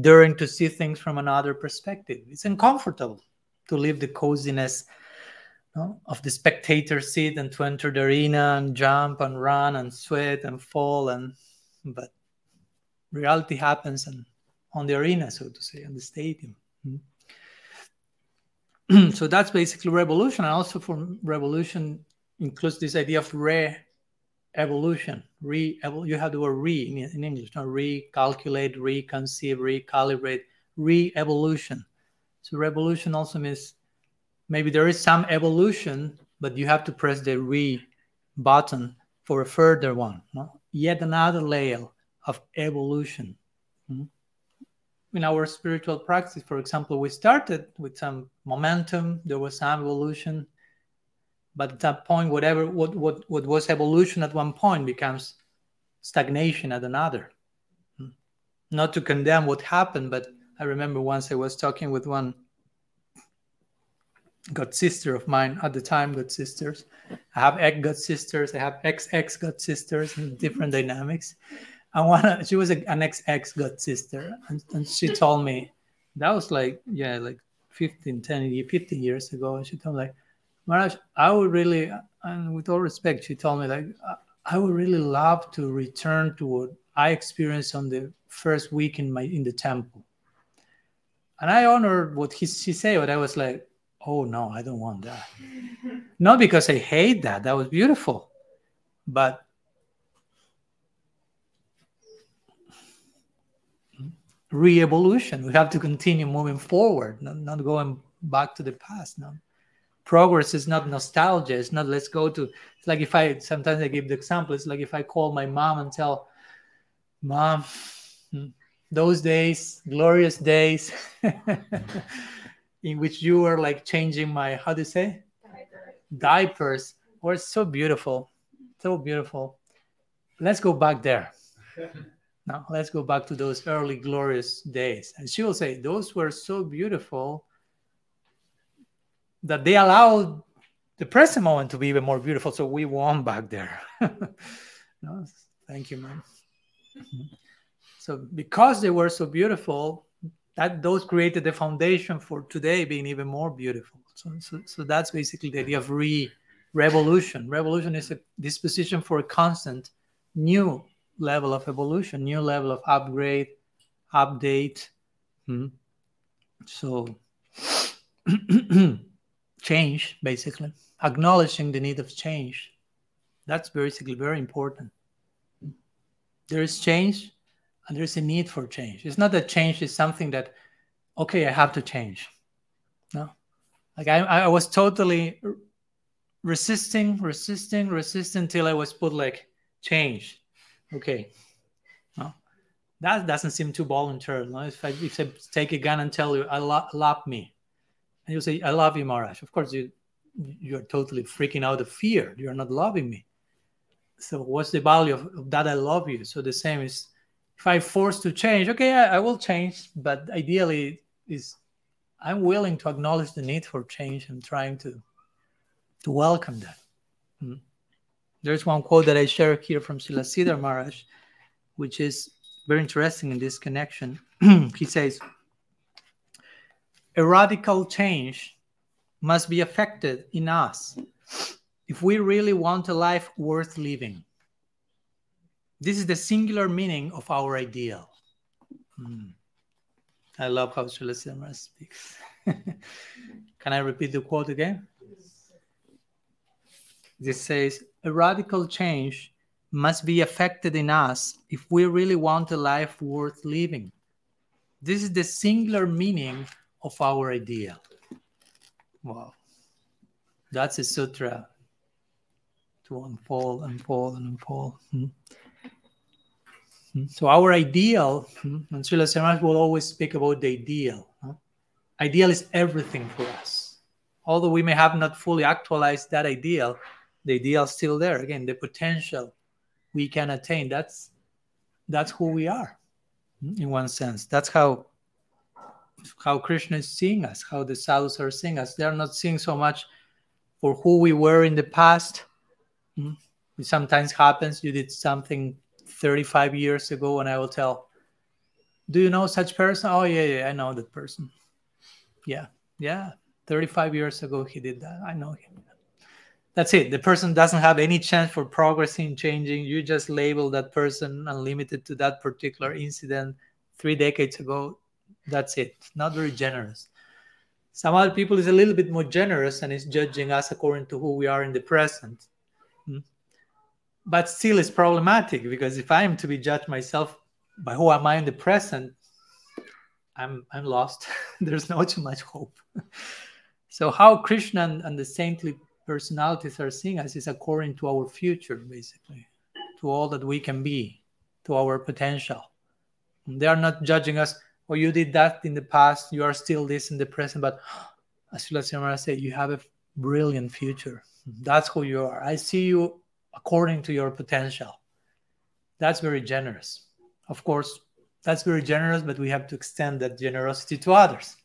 daring to see things from another perspective. It's uncomfortable to leave the coziness of the spectator seat and to enter the arena and jump and run and sweat and fall and but reality happens and on the arena so to say on the stadium. Hmm. so that's basically revolution. And also for revolution includes this idea of re-evolution. Re you have the word re in, in English, not recalculate, reconceive, recalibrate, re-evolution. So revolution also means maybe there is some evolution but you have to press the re button for a further one. No? Yet another layer of evolution. Hmm? In our spiritual practice, for example, we started with some momentum, there was some evolution, but at that point, whatever what, what, what was evolution at one point becomes stagnation at another. Hmm? Not to condemn what happened, but I remember once I was talking with one god sister of mine at the time, god sisters. I have ex god sisters, I have ex ex god sisters, and different dynamics. And one, she was a, an ex ex god sister, and, and she told me that was like yeah, like 15, 10, 15 years ago. And she told me like, Maharaj, I would really, and with all respect, she told me like, uh, I would really love to return to what I experienced on the first week in my in the temple. And I honored what he, she said, but I was like, oh no, I don't want that. Not because I hate that, that was beautiful, but re-evolution. We have to continue moving forward, not, not going back to the past. No. Progress is not nostalgia. It's not let's go to it's like if I sometimes I give the example, it's like if I call my mom and tell mom those days, glorious days in which you were like changing my how do you say
Diaper.
diapers were so beautiful so beautiful let's go back there now let's go back to those early glorious days and she will say those were so beautiful that they allowed the present moment to be even more beautiful so we want back there no, thank you man so because they were so beautiful that those created the foundation for today being even more beautiful. So, so, so that's basically the idea of re revolution. Revolution is a disposition for a constant new level of evolution, new level of upgrade, update. Hmm. So change, basically, acknowledging the need of change. That's basically very important. There is change, and there's a need for change. It's not that change is something that, okay, I have to change. No, like I, I was totally resisting, resisting, resisting until I was put like change. Okay, no, that doesn't seem too voluntary. No? If I, if I take a gun and tell you I lo- love me, and you say I love you, Maharaj, of course you you're totally freaking out of fear. You're not loving me. So what's the value of, of that? I love you. So the same is if I force to change, okay, I, I, will change, but ideally is I'm willing to acknowledge the need for change and trying to to welcome that. Hmm. There's one quote that I share here from Srila Sridhar Maharaj, which is very interesting in this connection. he says, a radical change must be affected in us if we really want a life worth living. This is the singular meaning of our ideal. Hmm. I love how Srila speaks. Can I repeat the quote again? This says, a radical change must be affected in us if we really want a life worth living. This is the singular meaning of our ideal. Wow. That's a sutra to unfold, unfold, and unfold. Hmm. Hmm? So our ideal, hmm, and Srila will always speak about the ideal. Ideal is everything for us. Although we may have not fully actualized that ideal, the ideal is still there. Again, the potential we can attain. That's that's who we are, hmm, in one sense. That's how how Krishna is seeing us, how the sadhus are seeing us. They are not seeing so much for who we were in the past. Mm-hmm. It sometimes happens you did something 35 years ago and I will tell, Do you know such person? Oh, yeah, yeah, I know that person. Yeah, yeah. 35 years ago, he did that. I know him. That's it. The person doesn't have any chance for progressing, changing. You just label that person unlimited to that particular incident three decades ago. That's it. Not very generous. Some other people is a little bit more generous and is judging us according to who we are in the present hmm? but still it's problematic because if I am to be judged myself by who am I in the present, I'm I'm lost. There's not too much hope. so how Krishna and, and the saintly personalities are seeing us is according to our future, basically, to all that we can be, to our potential. They are not judging us, or you did that in the past, you are still this in the present, but as Srila said, you have a brilliant future. That's who you are. I see you according to your potential. That's very generous. Of course, that's very generous, but we have to extend that generosity to others.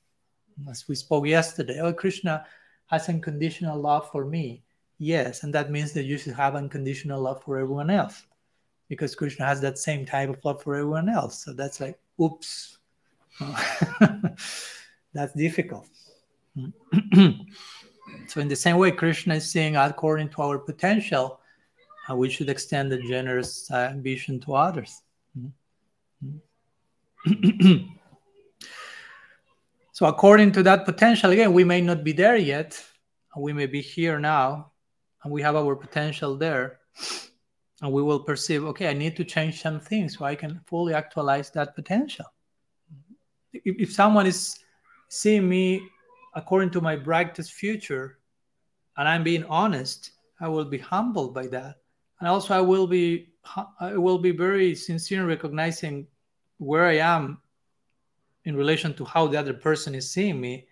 As we spoke yesterday, oh, Krishna has unconditional love for me. Yes, and that means that you should have unconditional love for everyone else because Krishna has that same type of love for everyone else. So that's like, oops, that's difficult. so, in the same way, Krishna is saying, according to our potential, uh, we should extend the generous uh, ambition to others. so, according to that potential, again, we may not be there yet. We may be here now, and we have our potential there. And we will perceive, okay, I need to change some things so I can fully actualize that potential. If, if someone is seeing me according to my brightest future, and I'm being honest, I will be humbled by that. And also, I will be I will be very sincere in recognizing where I am in relation to how the other person is seeing me.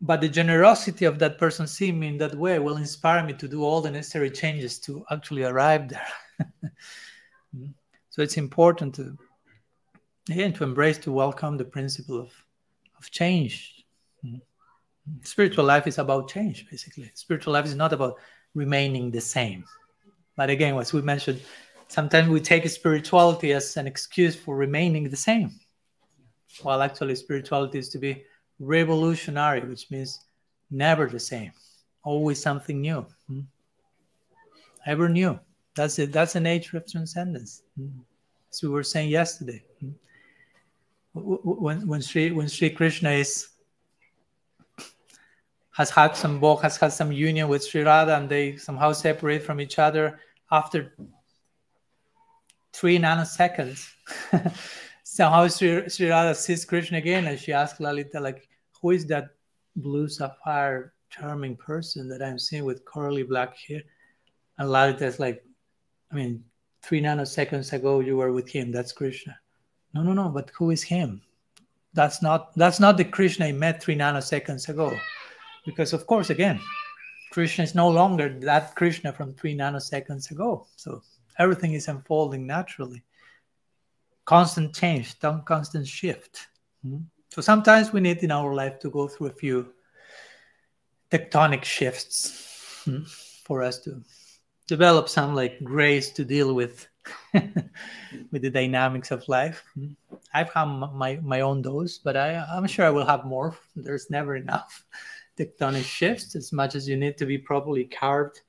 But the generosity of that person seeing me in that way will inspire me to do all the necessary changes to actually arrive there. Mm-hmm. so it's important to again to embrace to welcome the principle of of change Spiritual life is about change, basically. Spiritual life is not about remaining the same. But again, as we mentioned, sometimes we take spirituality as an excuse for remaining the same. While actually, spirituality is to be revolutionary, which means never the same, always something new. Ever new. That's it. That's the nature of transcendence. As we were saying yesterday. When, when, Sri, when Sri Krishna is has had some book, has had some union with Sri Radha, and they somehow separate from each other after three nanoseconds. somehow Sri, Sri Radha sees Krishna again, and she asks Lalita, like, who is that blue sapphire charming person that I'm seeing with curly black hair? And Lalita is like, I mean, three nanoseconds ago you were with him. That's Krishna. No, no, no. But who is him? That's not that's not the Krishna I met three nanoseconds ago because of course again krishna is no longer that krishna from three nanoseconds ago so everything is unfolding naturally constant change constant shift mm-hmm. so sometimes we need in our life to go through a few tectonic shifts mm-hmm, for us to develop some like grace to deal with with the dynamics of life. I've had my my own dose, but I I'm sure I will have more. There's never enough tectonic shifts as much as you need to be properly carved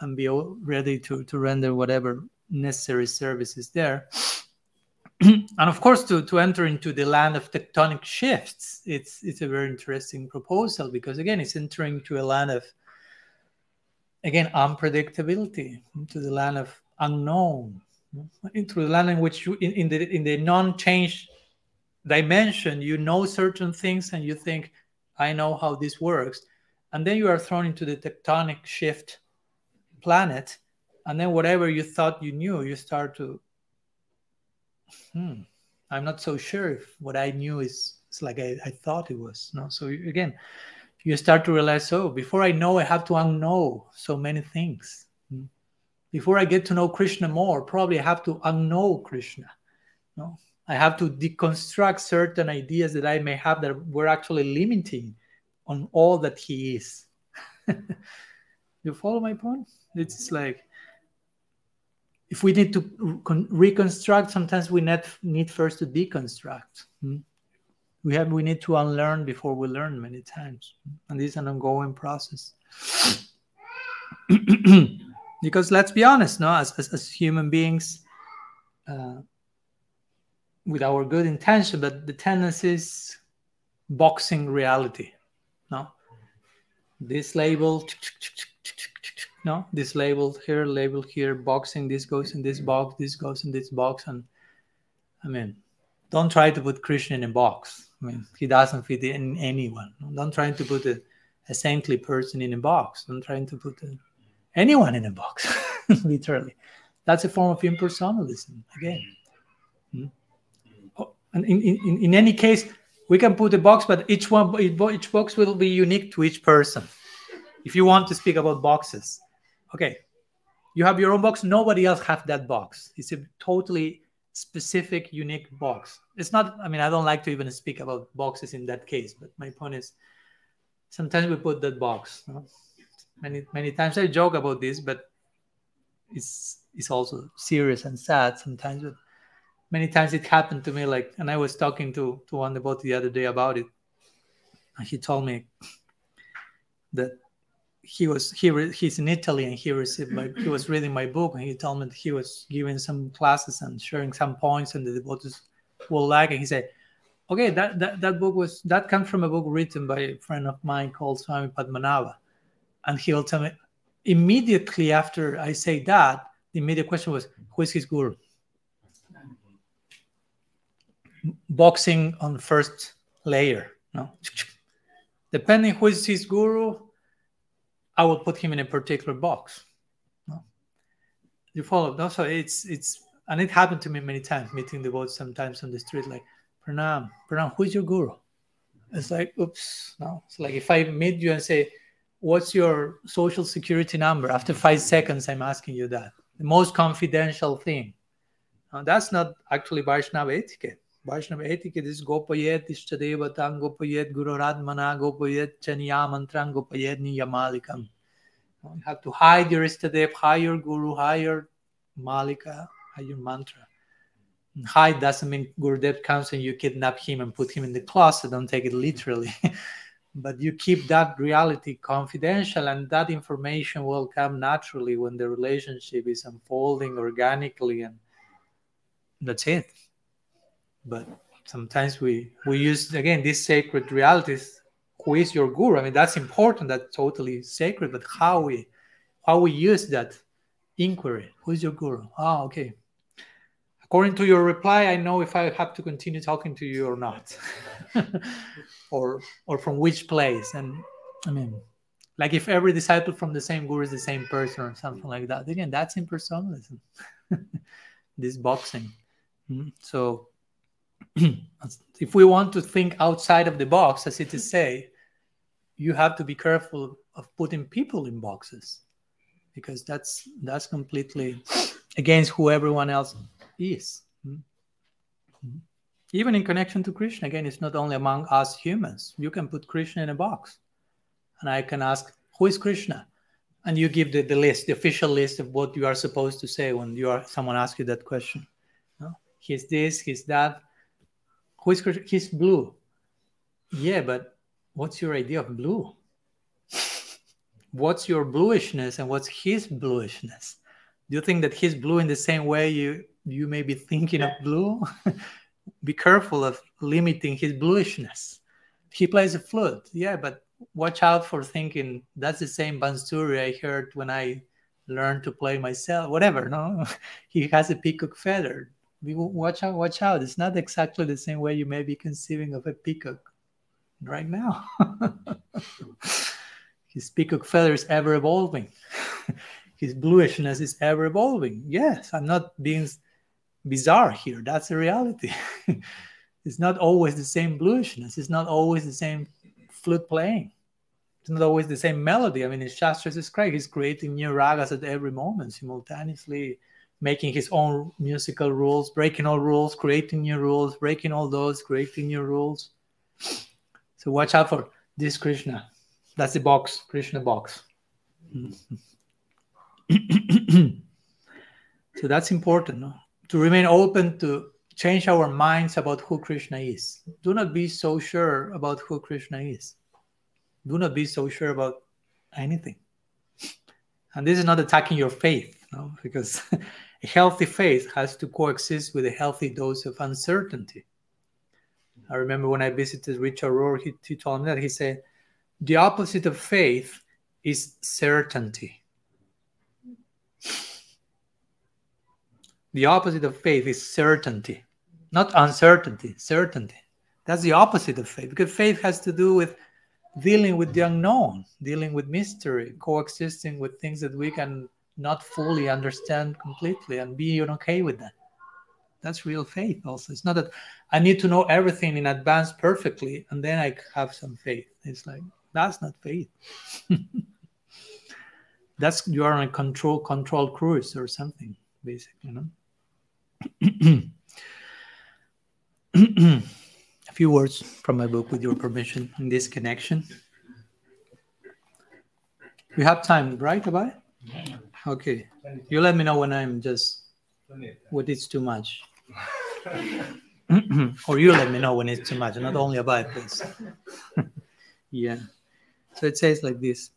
and be ready to, to render whatever necessary services there. and of course, to, to enter into the land of tectonic shifts, it's it's a very interesting proposal because again, it's entering to a land of again unpredictability, into the land of unknown, into the land in which you in, in the in the non-change dimension, you know certain things and you think, I know how this works. And then you are thrown into the tectonic shift planet. And then whatever you thought you knew, you start to, hmm, I'm not so sure if what I knew is, is like I, I thought it was. No, so again, you start to realize, oh, before I know, I have to unknow so many things. Hmm. Before I get to know Krishna more, probably I have to unknow Krishna. No, I have to deconstruct certain ideas that I may have that were actually limiting on all that he is. you follow my point? It's like if we need to reconstruct, sometimes we need, need first to deconstruct. Hmm? We have we need to unlearn before we learn many times, and this is an ongoing process. because let's be honest, no, as as, as human beings, uh, with our good intention, but the tendency is boxing reality. No, this label, no, this label here, label here, boxing. This goes in this box. This goes in this box, and I mean, don't try to put Krishna in a box. I mean, he doesn't fit in anyone. Don't try to put a, a saintly person in a box. don't try to put a, anyone in a box, literally. That's a form of impersonalism again. Hmm? Oh, and in, in, in any case, we can put a box, but each one each box will be unique to each person. If you want to speak about boxes, okay, you have your own box. Nobody else have that box. It's a totally specific, unique box. It's not. I mean, I don't like to even speak about boxes in that case. But my point is, sometimes we put that box. Many many times I joke about this, but it's it's also serious and sad sometimes. But many times it happened to me. Like, and I was talking to to one about the other day about it, and he told me that he was he re, he's in Italy and he received my he was reading my book and he told me that he was giving some classes and sharing some points and the devotees will like and he said okay that, that that book was that comes from a book written by a friend of mine called Swami Padmanabha and he'll tell me immediately after I say that the immediate question was who is his guru boxing on first layer no depending who is his guru I will put him in a particular box. No? You follow? No? So it's it's and it happened to me many times, meeting the boats sometimes on the street, like Pranam, Pranam, who is your guru? It's like, oops, no. It's like if I meet you and say, What's your social security number? After five seconds, I'm asking you that. The most confidential thing. Now, that's not actually Vaishnava etiquette. Vaishnava etiquette is Gopayet Ishtadevatan Gopayet Gururadmana Gopayet Chaniya Mantran Gopayet Niyamalikam. You have to hide your Istadev, hide your Guru, hide your Malika, hide your mantra. And hide doesn't mean Gurudev comes and you kidnap him and put him in the closet. Don't take it literally. but you keep that reality confidential and that information will come naturally when the relationship is unfolding organically and that's it. But sometimes we we use again these sacred realities who is your guru? I mean that's important that's totally sacred but how we how we use that inquiry who is your guru? Oh okay according to your reply i know if i have to continue talking to you or not. Or or from which place. And i mean like if every disciple from the same guru is the same person or something like that again that's impersonalism. This boxing. Mm-hmm. so if we want to think outside of the box, as it is say, you have to be careful of putting people in boxes. Because that's that's completely against who everyone else is. Mm-hmm. Even in connection to Krishna, again, it's not only among us humans. You can put Krishna in a box, and I can ask, "Who is Krishna?" And you give the, the list, the official list of what you are supposed to say when you are someone asks you that question. No? He's this, he's that who's Krishna? he's blue yeah but what's your idea of blue what's your bluishness and what's his bluishness do you think that he's blue in the same way you you may be thinking of blue be careful of limiting his bluishness he plays a flute yeah but watch out for thinking that's the same bansuri i heard when i learned to play myself whatever no he has a peacock feather watch out, watch out. It's not exactly the same way you may be conceiving of a peacock right now. His peacock feather is ever evolving. His bluishness is ever evolving. Yes, I'm not being bizarre here. That's a reality. it's not always the same bluishness. It's not always the same flute playing. It's not always the same melody. I mean, in Shastras, it's great. He's creating new ragas at every moment simultaneously making his own musical rules, breaking all rules, creating new rules, breaking all those, creating new rules. So watch out for this Krishna. That's the box, Krishna box. Hmm. so that's important no? to remain open to change our minds about who Krishna is. Do not be so sure about who Krishna is. Do not be so sure about anything. And this is not attacking your faith, no? because A healthy faith has to coexist with a healthy dose of uncertainty. I remember when I visited Richard Rohr, he, he told me that he said, the opposite of faith is certainty. The opposite of faith is certainty, not uncertainty, certainty. That's the opposite of faith because faith has to do with dealing with the unknown, dealing with mystery, coexisting with things that we can not fully understand completely and being okay with that. That's real faith, also. It's not that I need to know everything in advance perfectly and then I have some faith. It's like, that's not faith. that's you are on a control control cruise or something, basically. No? A few words from my book with your permission in this connection. We have time, right, Abai? Okay. You let me know when I'm just when it's too much. or you let me know when it's too much, not only Abai, please. yeah. So it says like this.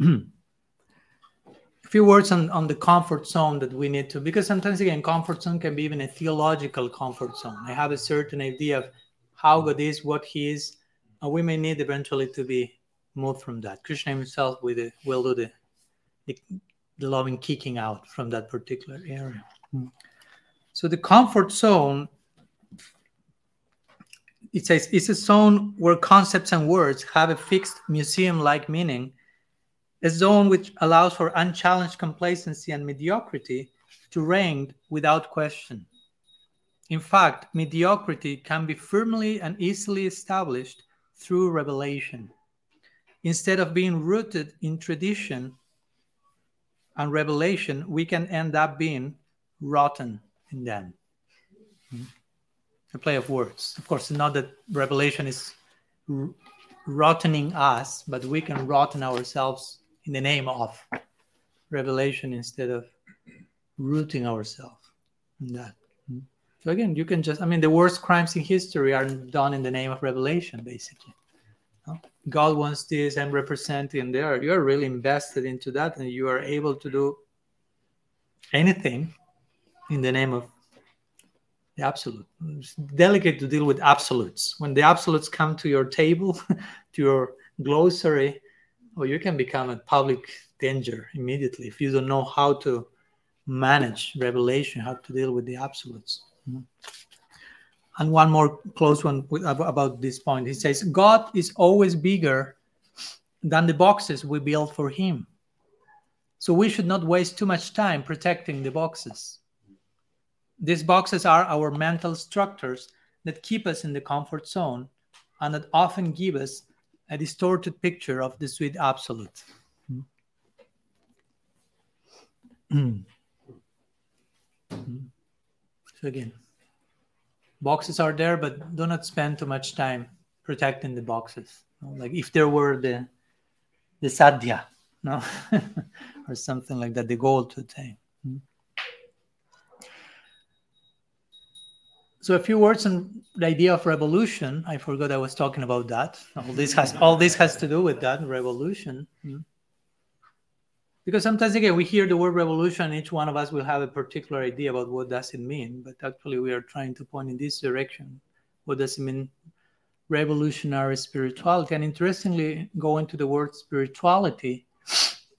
a few words on, on the comfort zone that we need to because sometimes again comfort zone can be even a theological comfort zone. I have a certain idea of how god is what he is and we may need eventually to be moved from that. Krishna himself will will do the, the, the loving kicking out from that particular area. Hmm. So the comfort zone it says it's a zone where concepts and words have a fixed museum like meaning a zone which allows for unchallenged complacency and mediocrity to reign without question. In fact, mediocrity can be firmly and easily established through revelation. Instead of being rooted in tradition and revelation, we can end up being rotten in them. Hmm? A play of words. Of course, not that revelation is rottening us, but we can rotten ourselves in the name of revelation instead of rooting ourselves in that. So again, you can just, I mean, the worst crimes in history are done in the name of revelation, basically. God wants this, I'm representing there. You're really invested into that, and you are able to do anything in the name of the absolute. It's delicate to deal with absolutes. When the absolutes come to your table, to your glossary, or you can become a public danger immediately if you don't know how to manage revelation, how to deal with the absolutes. Mm-hmm. And one more close one about this point. He says, God is always bigger than the boxes we build for Him. So we should not waste too much time protecting the boxes. These boxes are our mental structures that keep us in the comfort zone and that often give us a distorted picture of the sweet absolute. Hmm. Hmm. Hmm. so again, boxes are there, but do not spend too much time protecting the boxes. Like if there were the the sadhya, no, or something like that, the goal to attain. So a few words on the idea of revolution. I forgot I was talking about that. All this has all this has to do with that revolution. Hmm. Because sometimes again we hear the word revolution, each one of us will have a particular idea about what does it mean. But actually we are trying to point in this direction. What does it mean revolutionary spirituality? And interestingly, going to the word spirituality,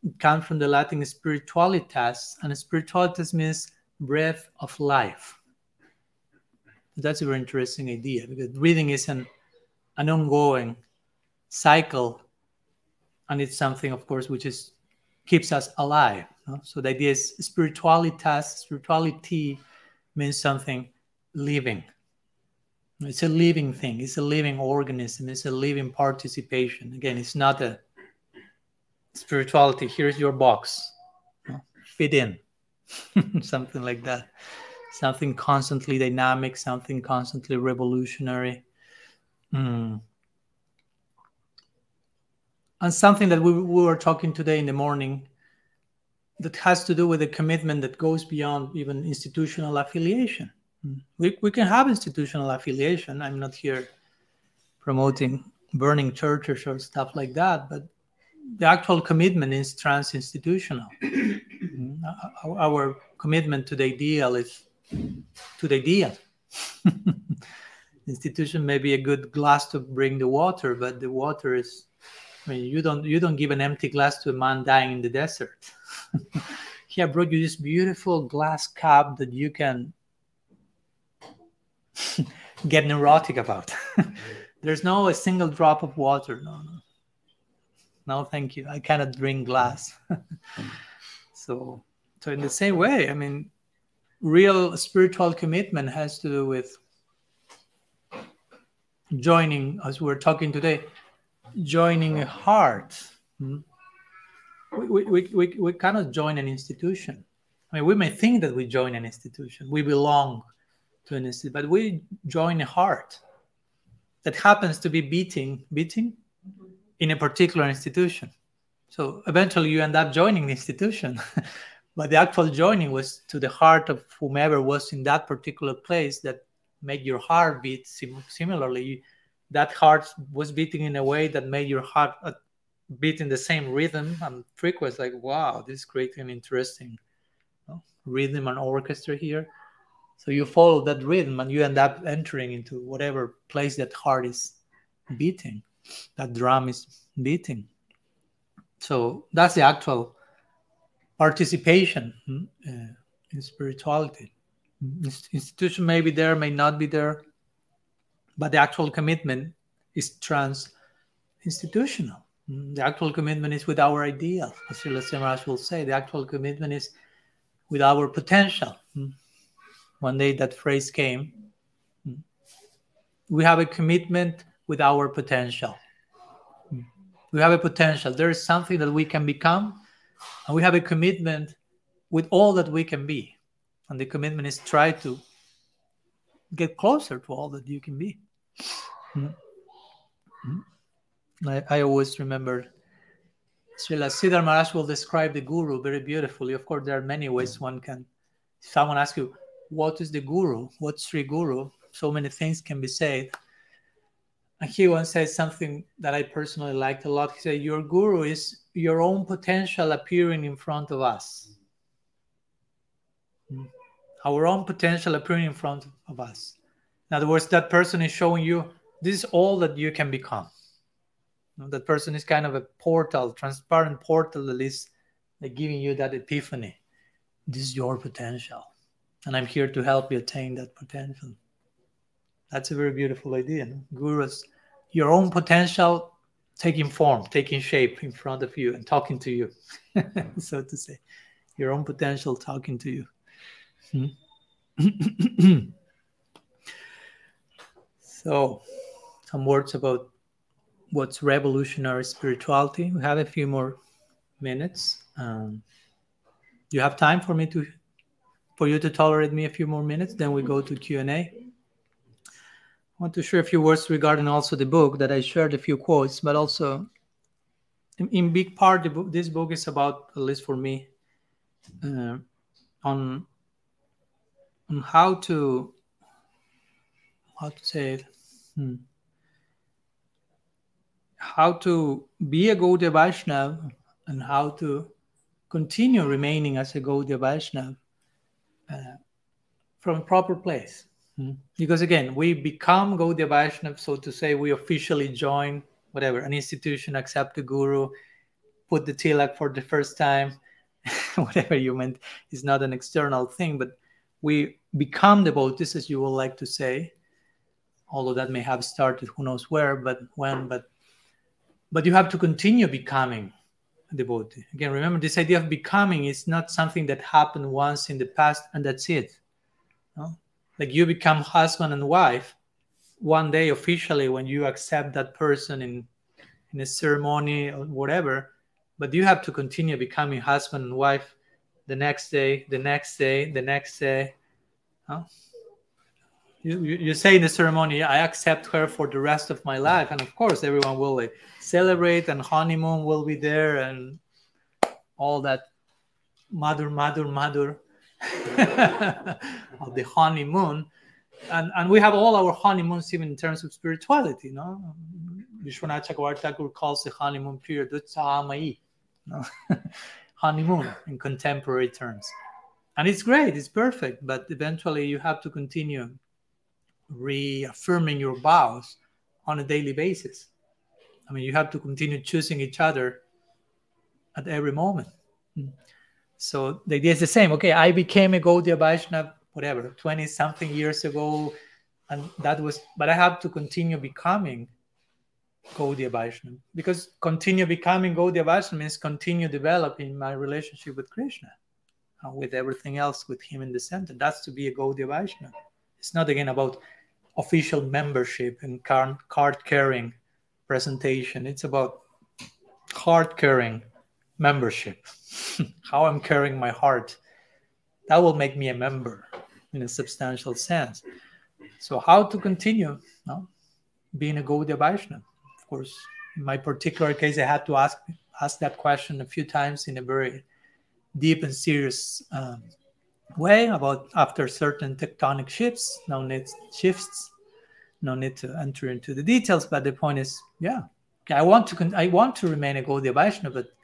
it comes from the Latin spiritualitas, and spiritualitas means breath of life that's a very interesting idea because breathing is an, an ongoing cycle and it's something of course which is keeps us alive no? so the idea is spiritualitas spirituality means something living it's a living thing it's a living organism it's a living participation again it's not a spirituality here's your box no? fit in something like that something constantly dynamic, something constantly revolutionary. Mm. And something that we, we were talking today in the morning that has to do with a commitment that goes beyond even institutional affiliation. Mm. We, we can have institutional affiliation. I'm not here promoting burning churches or stuff like that, but the actual commitment is trans institutional. Mm. our commitment to the ideal is to the idea. Institution may be a good glass to bring the water, but the water is I mean you don't you don't give an empty glass to a man dying in the desert. Here I brought you this beautiful glass cup that you can get neurotic about. There's no a single drop of water. No, no. No, thank you. I cannot drink glass. so, so in the same way, I mean, real spiritual commitment has to do with joining, as we're talking today, joining a heart. Hmm? We, we, we, we cannot join an institution. I mean, we may think that we join an institution, we belong to an institution, but we join a heart that happens to be beating, beating in a particular institution. So eventually you end up joining the institution. but the actual joining was to the heart of whomever was in that particular place that made your heart beat sim- similarly that heart was beating in a way that made your heart uh, beat in the same rhythm and frequency like wow this is great and interesting rhythm and orchestra here. So you follow that rhythm and you end up entering into whatever place that heart is beating that drum is beating. So that's the actual participation hmm, uh, in spirituality. Institution may be there, may not be there, but the actual commitment is trans institutional. Hmm, the actual commitment is with our ideal, as Srila Simraj will say. The actual commitment is with our potential. Hmm. One day that phrase came. We have a commitment with our potential. We have a potential. There is something that we can become, and we have a commitment with all that we can be. And the commitment is try to get closer to all that you can be. Mm-hmm. I, I, always remember Srila Sridhar Maharaj will describe the guru very beautifully. Of course, there are many ways one can. Someone asks you, What is the guru? What's Sri Guru? So many things can be said. And he once said something that I personally liked a lot. He said, Your guru is your own potential appearing in front of us. Hmm. Our own potential appearing in front of us. In other words, that person is showing you this is all that you can become. That person is kind of a portal, transparent portal is like giving you that epiphany. This is your potential. And I'm here to help you attain that potential. That's a very beautiful idea. No? Gurus, your own potential taking form, taking shape in front of you and talking to you, so to say. Your own potential talking to you. Hmm? so, some words about what's revolutionary spirituality. We have a few more minutes. Um, you have time for me to for you to tolerate me a few more minutes then we go to q&a I want to share a few words regarding also the book that I shared a few quotes, but also in, in big part, book, this book is about, at least for me, uh, on on how to how to say it, hmm. how to be a Gaudiya Vaishnav and how to continue remaining as a Gaudiya Vaishnav uh, from a proper place. Hmm. Because again, we become Gaudiya Vaishnav, so to say, we officially join whatever an institution, accept the guru, put the tilak for the first time, whatever you meant is not an external thing, but we become devotees, as you would like to say, although that may have started who knows where, but when, but but you have to continue becoming a devotee. Again, remember this idea of becoming is not something that happened once in the past and that's it. No? Like you become husband and wife one day officially when you accept that person in in a ceremony or whatever but you have to continue becoming husband and wife the next day the next day the next day. Huh? you, you, you say in the ceremony i accept her for the rest of my life and of course everyone will like, celebrate and honeymoon will be there and all that. Mother mother mother of the honeymoon. And, and we have all our honeymoons even in terms of spirituality, you no? Vishwanath Chakravarti calls the honeymoon period Utsahamayi, no? honeymoon in contemporary terms. And it's great, it's perfect, but eventually you have to continue reaffirming your vows on a daily basis. I mean, you have to continue choosing each other at every moment. So the idea is the same. Okay, I became a Gaudiya Vaishnav, whatever, 20 something years ago. and that was but i have to continue becoming Gaudiya Vaishnava because continue becoming Gaudiya Vaishnava means continue developing my relationship with Krishna and with everything else with him in the center. That's to be a Gaudiya Vaishnava. It's not again about official membership and card carrying presentation. It's about heart carrying membership. How I'm carrying my heart. That will make me a member in a substantial sense. So how to continue being a Gaudiya Vaishnava? Of course, in my particular case, I had to ask ask that question a few times in a very deep and serious um, way about after certain tectonic shifts. No need shifts. No need to enter into the details, but the point is, yeah, I want to I want to remain a Gaudiya Vaishnava, but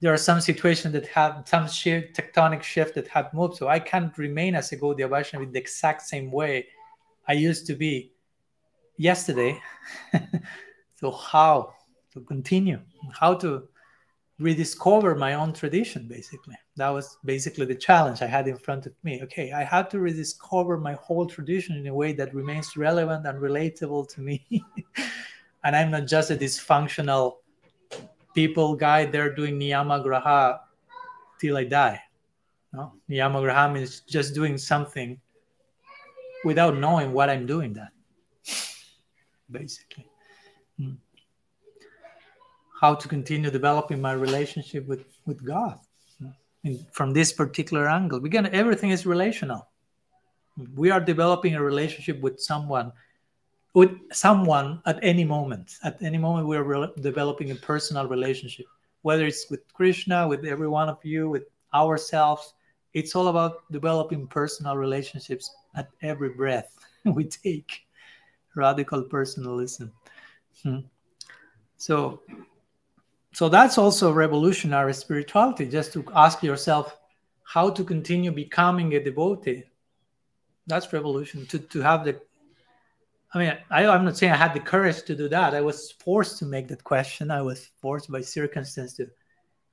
there are some situations that have some shift, tectonic shift that have moved, so I can't remain as a Gaudiya Vaishnava in the exact same way I used to be yesterday. so how to continue? How to rediscover my own tradition? Basically, that was basically the challenge I had in front of me. Okay, I had to rediscover my whole tradition in a way that remains relevant and relatable to me, and I'm not just a dysfunctional people guy there doing niyama graha till I die. No, niyama graha means just doing something without knowing what I'm doing that basically hmm. how to continue developing my relationship with with God hmm. from this particular angle again everything is relational we are developing a relationship with someone with someone at any moment at any moment we are re- developing a personal relationship whether it's with krishna with every one of you with ourselves it's all about developing personal relationships at every breath we take. Radical personalism. Hmm. So, so that's also revolutionary spirituality. Just to ask yourself how to continue becoming a devotee. That's revolution. To to have the I mean, I, am not saying I had the courage to do that. I was forced to make that question. I was forced by circumstance to,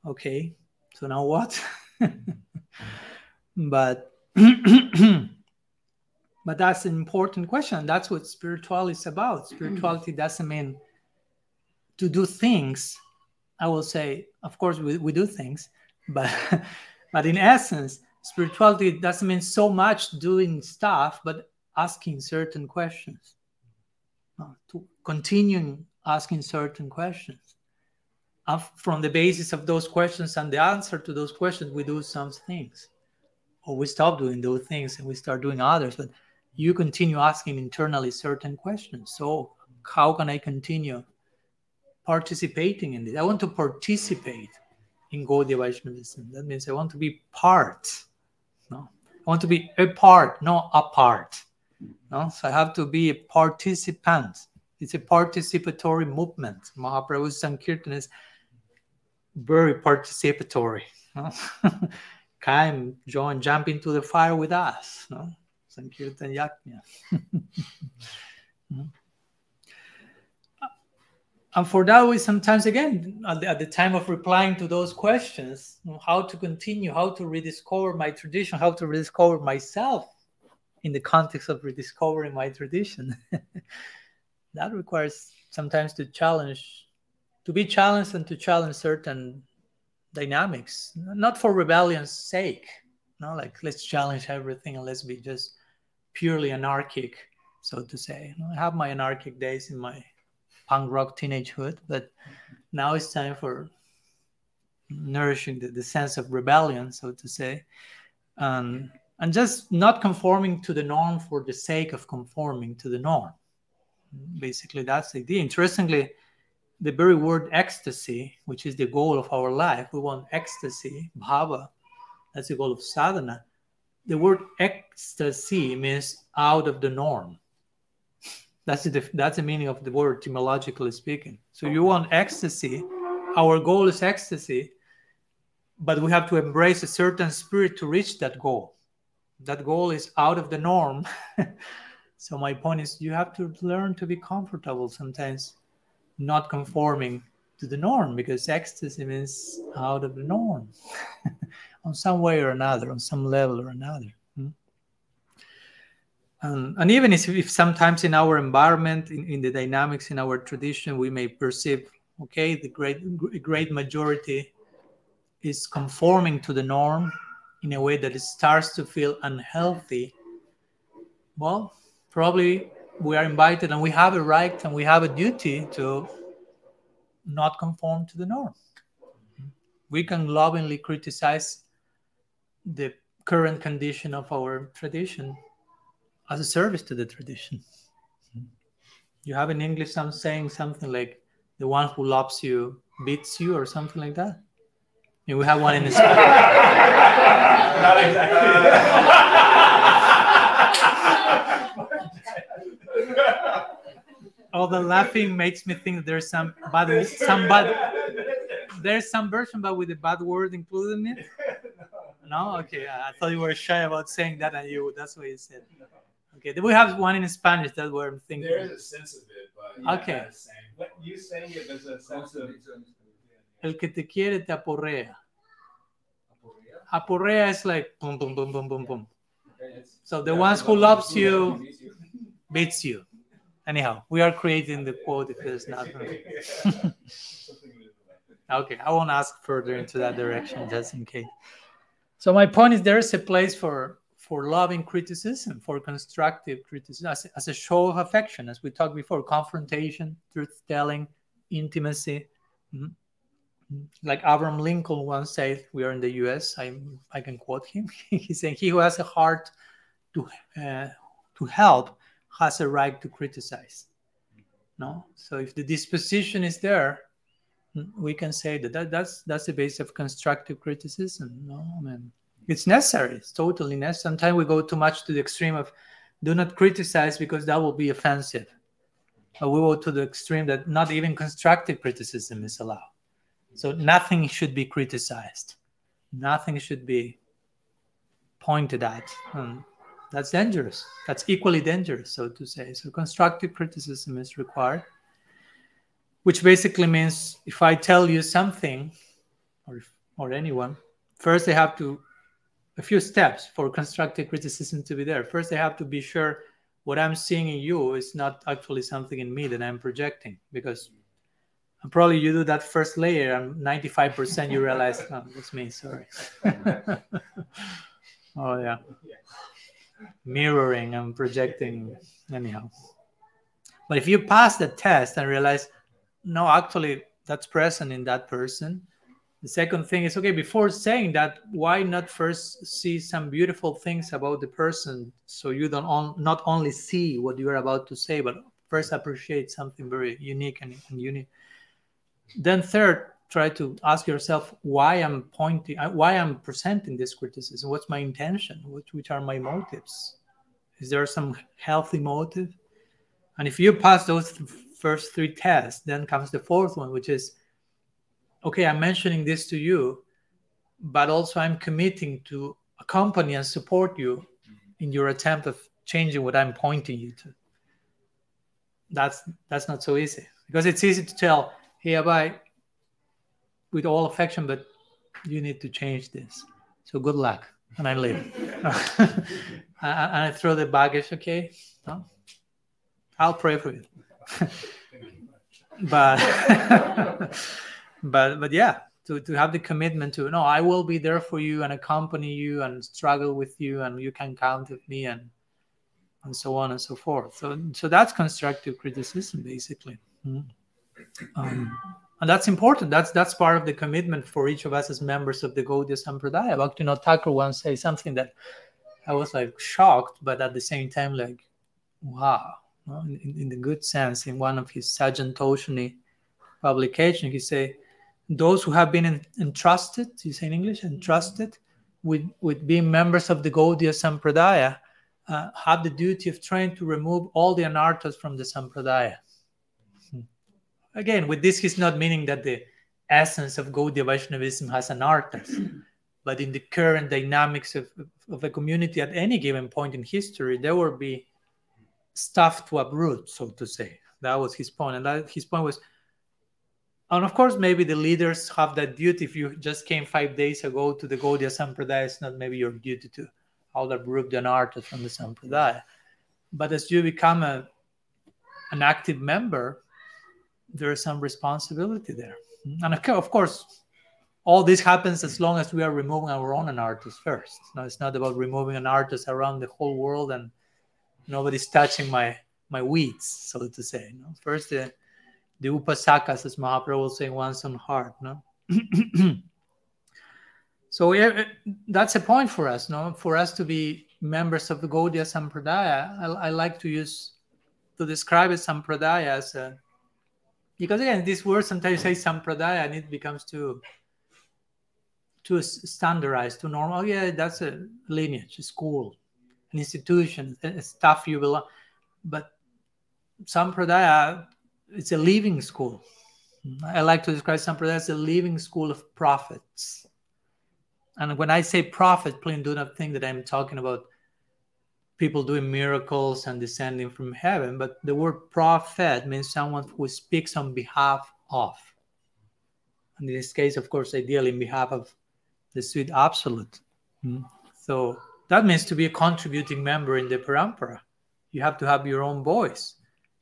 okay, so now what? but but that's an important question. That's what spirituality is about. Mm-hmm. Spirituality doesn't mean to do things. I will say, of course, we, we do things, but but in essence, spirituality doesn't mean so much doing stuff, but asking certain questions. Uh, to continuing asking certain questions. Uh, from the basis of those questions and the answer to those questions, we do some things, or we stop doing those things and we start doing others. But you continue asking internally certain questions. So, how can I continue participating in this? I want to participate in Gaudiya Vaishnavism. That means I want to be part. No, I want to be a part, not a part. No, so I have to be a participant. It's a participatory movement. Mahaprabhu's Sankirtan is very participatory. No? Come, join, jump into the fire with us. No? Sankirtan Yajna. Mm-hmm. and for that, we sometimes, again, at the, at the, time of replying to those questions, how to continue, how to rediscover my tradition, how to rediscover myself in the context of rediscovering my tradition. that requires sometimes to challenge, to be challenged and to challenge certain dynamics, not for rebellion's sake. No, like let's challenge everything and let's be just purely anarchic, so to say. I have my anarchic days in my punk rock teenagehood, but now it's time for nourishing the, the sense of rebellion, so to say, um, and just not conforming to the norm for the sake of conforming to the norm. Basically, that's the idea. Interestingly, the very word ecstasy, which is the goal of our life, we want ecstasy, bhava, that's the goal of sadhana the word ecstasy means out of the norm. That's the that's the meaning of the word etymologically speaking. So you want ecstasy. Our goal is ecstasy, but we have to embrace a certain spirit to reach that goal. That goal is out of the norm. so my point is you have to learn to be comfortable sometimes not conforming to the norm because ecstasy means out of the norm on some way or another, on some level or another. Hmm? and, and even if, if sometimes in our environment, in, in the dynamics in our tradition, we may perceive, okay, the great great majority is conforming to the norm in a way that it starts to feel unhealthy. Well, probably we are invited and we have a right and we have a duty to not conform to the norm. We can lovingly criticize the current condition of our tradition as a service to the tradition. You have in English some saying something like the one who loves you beats you or something like that. And we have one in the
Not
All the laughing makes me think there's some bad some bad there's some version but with a bad word included in it. No? Okay. I thought you were shy about saying that and you that's what you said. Okay, we have one in Spanish that we're thinking.
There is a sense of it, but yeah,
Okay.
not the same. But you saying it, there's a sense of
El que te quiere te aporrea. Aporrea is like boom, boom, boom, boom, boom, boom. So the ones who loves you beats you. Anyhow, we are creating the quote if it's not. Okay, I won't ask further into that direction just in case. So my point is there is a place for for loving criticism, for constructive criticism, as, as a show of affection, as we talked before, confrontation, truth telling, intimacy. Mhm. Like Abraham Lincoln once said, we are in the U.S. I I can quote him. He's saying, "He who has a heart to uh, to help has a right to criticize." No, so if the disposition is there, we can say that, that that's that's the base of constructive criticism no I mean, it's necessary it's totally necessary sometimes we go too much to the extreme of do not criticize because that will be offensive we go to the extreme that not even constructive criticism is allowed so nothing should be criticized nothing should be pointed at Hmm. that's dangerous that's equally dangerous so to say so constructive criticism is required which basically means if I tell you something, or if, or anyone, first they have to a few steps for constructive criticism to be there. First, they have to be sure what I'm seeing in you is not actually something in me that I'm projecting, because probably you do that first layer, and 95% you realize, oh, that's me. Sorry. oh yeah, mirroring and projecting. Anyhow, but if you pass the test and realize no actually that's present in that person the second thing is okay before saying that why not first see some beautiful things about the person so you don't on, not only see what you're about to say but first appreciate something very unique and, and unique then third try to ask yourself why i'm pointing uh, why i'm presenting this criticism? What's my intention? Which, which are my motives? Is there some healthy motive? And if you pass those th- first three tests, then comes the fourth one, which is okay, I'm mentioning this to you, but also I'm committing to accompany and support you in your attempt of changing what I'm pointing you to. That's that's not so easy because it's easy to tell, Abai, with all affection, but you need to change this. So good luck, and I leave. and I throw the baggage. Okay? I'll pray for you. but but but yeah to, to have the commitment to no i will be there for you and accompany you and struggle with you and you can count with me and and so on and so forth so so that's constructive criticism basically Mhm. Um, and that's important that's that's part of the commitment for each of us as members of the gaudiya sampradaya bhaktivinoda thakur once say something that i was like shocked but at the same time like wow in, in the good sense, in one of his Sajjanatoshani publication, he say, those who have been entrusted, you say in English, entrusted with, with being members of the Gaudiya Sampradaya, uh, have the duty of trying to remove all the anarthas from the Sampradaya. Again, with this, he's not meaning that the essence of Gaudiya Vaishnavism has anarthas, but in the current dynamics of, of a community at any given point in history, there will be stuff to uproot, so to say. That was his point. And that, his point was, and of course, maybe the leaders have that duty. If you just came five days ago to the Gaudiya Sampradaya, it's not maybe your duty to all uproot the anarthas from the Sampradaya. but as you become a an active member, there is some responsibility there. And of course, all this happens as long as we are removing our own anarthas first. No, it's not about removing anarthas around the whole world and nobody's touching my my weeds, so to say. No? First, the, the upasakas, as Mahaprabhu will say, one's own heart. No? so yeah, eh, that's a point for us, no? For us to be members of the Gaudiya Sampradaya, I, I like to use to describe it Sampradaya as a because again, this word sometimes say Sampradaya and it becomes too too standardized, too normal. Oh, yeah, that's a lineage, a school, an institution, stuff you belong. But Sampradaya, uh, it's a living school. I like to describe Sampradaya as a living school of prophets. And when I say prophet, please do not think that I'm talking about people doing miracles and descending from heaven, but the word prophet means someone who speaks on behalf of. And in this case, of course, ideally in behalf of the sweet absolute. Mm. So that means to be a contributing member in the parampara. You have to have your own voice.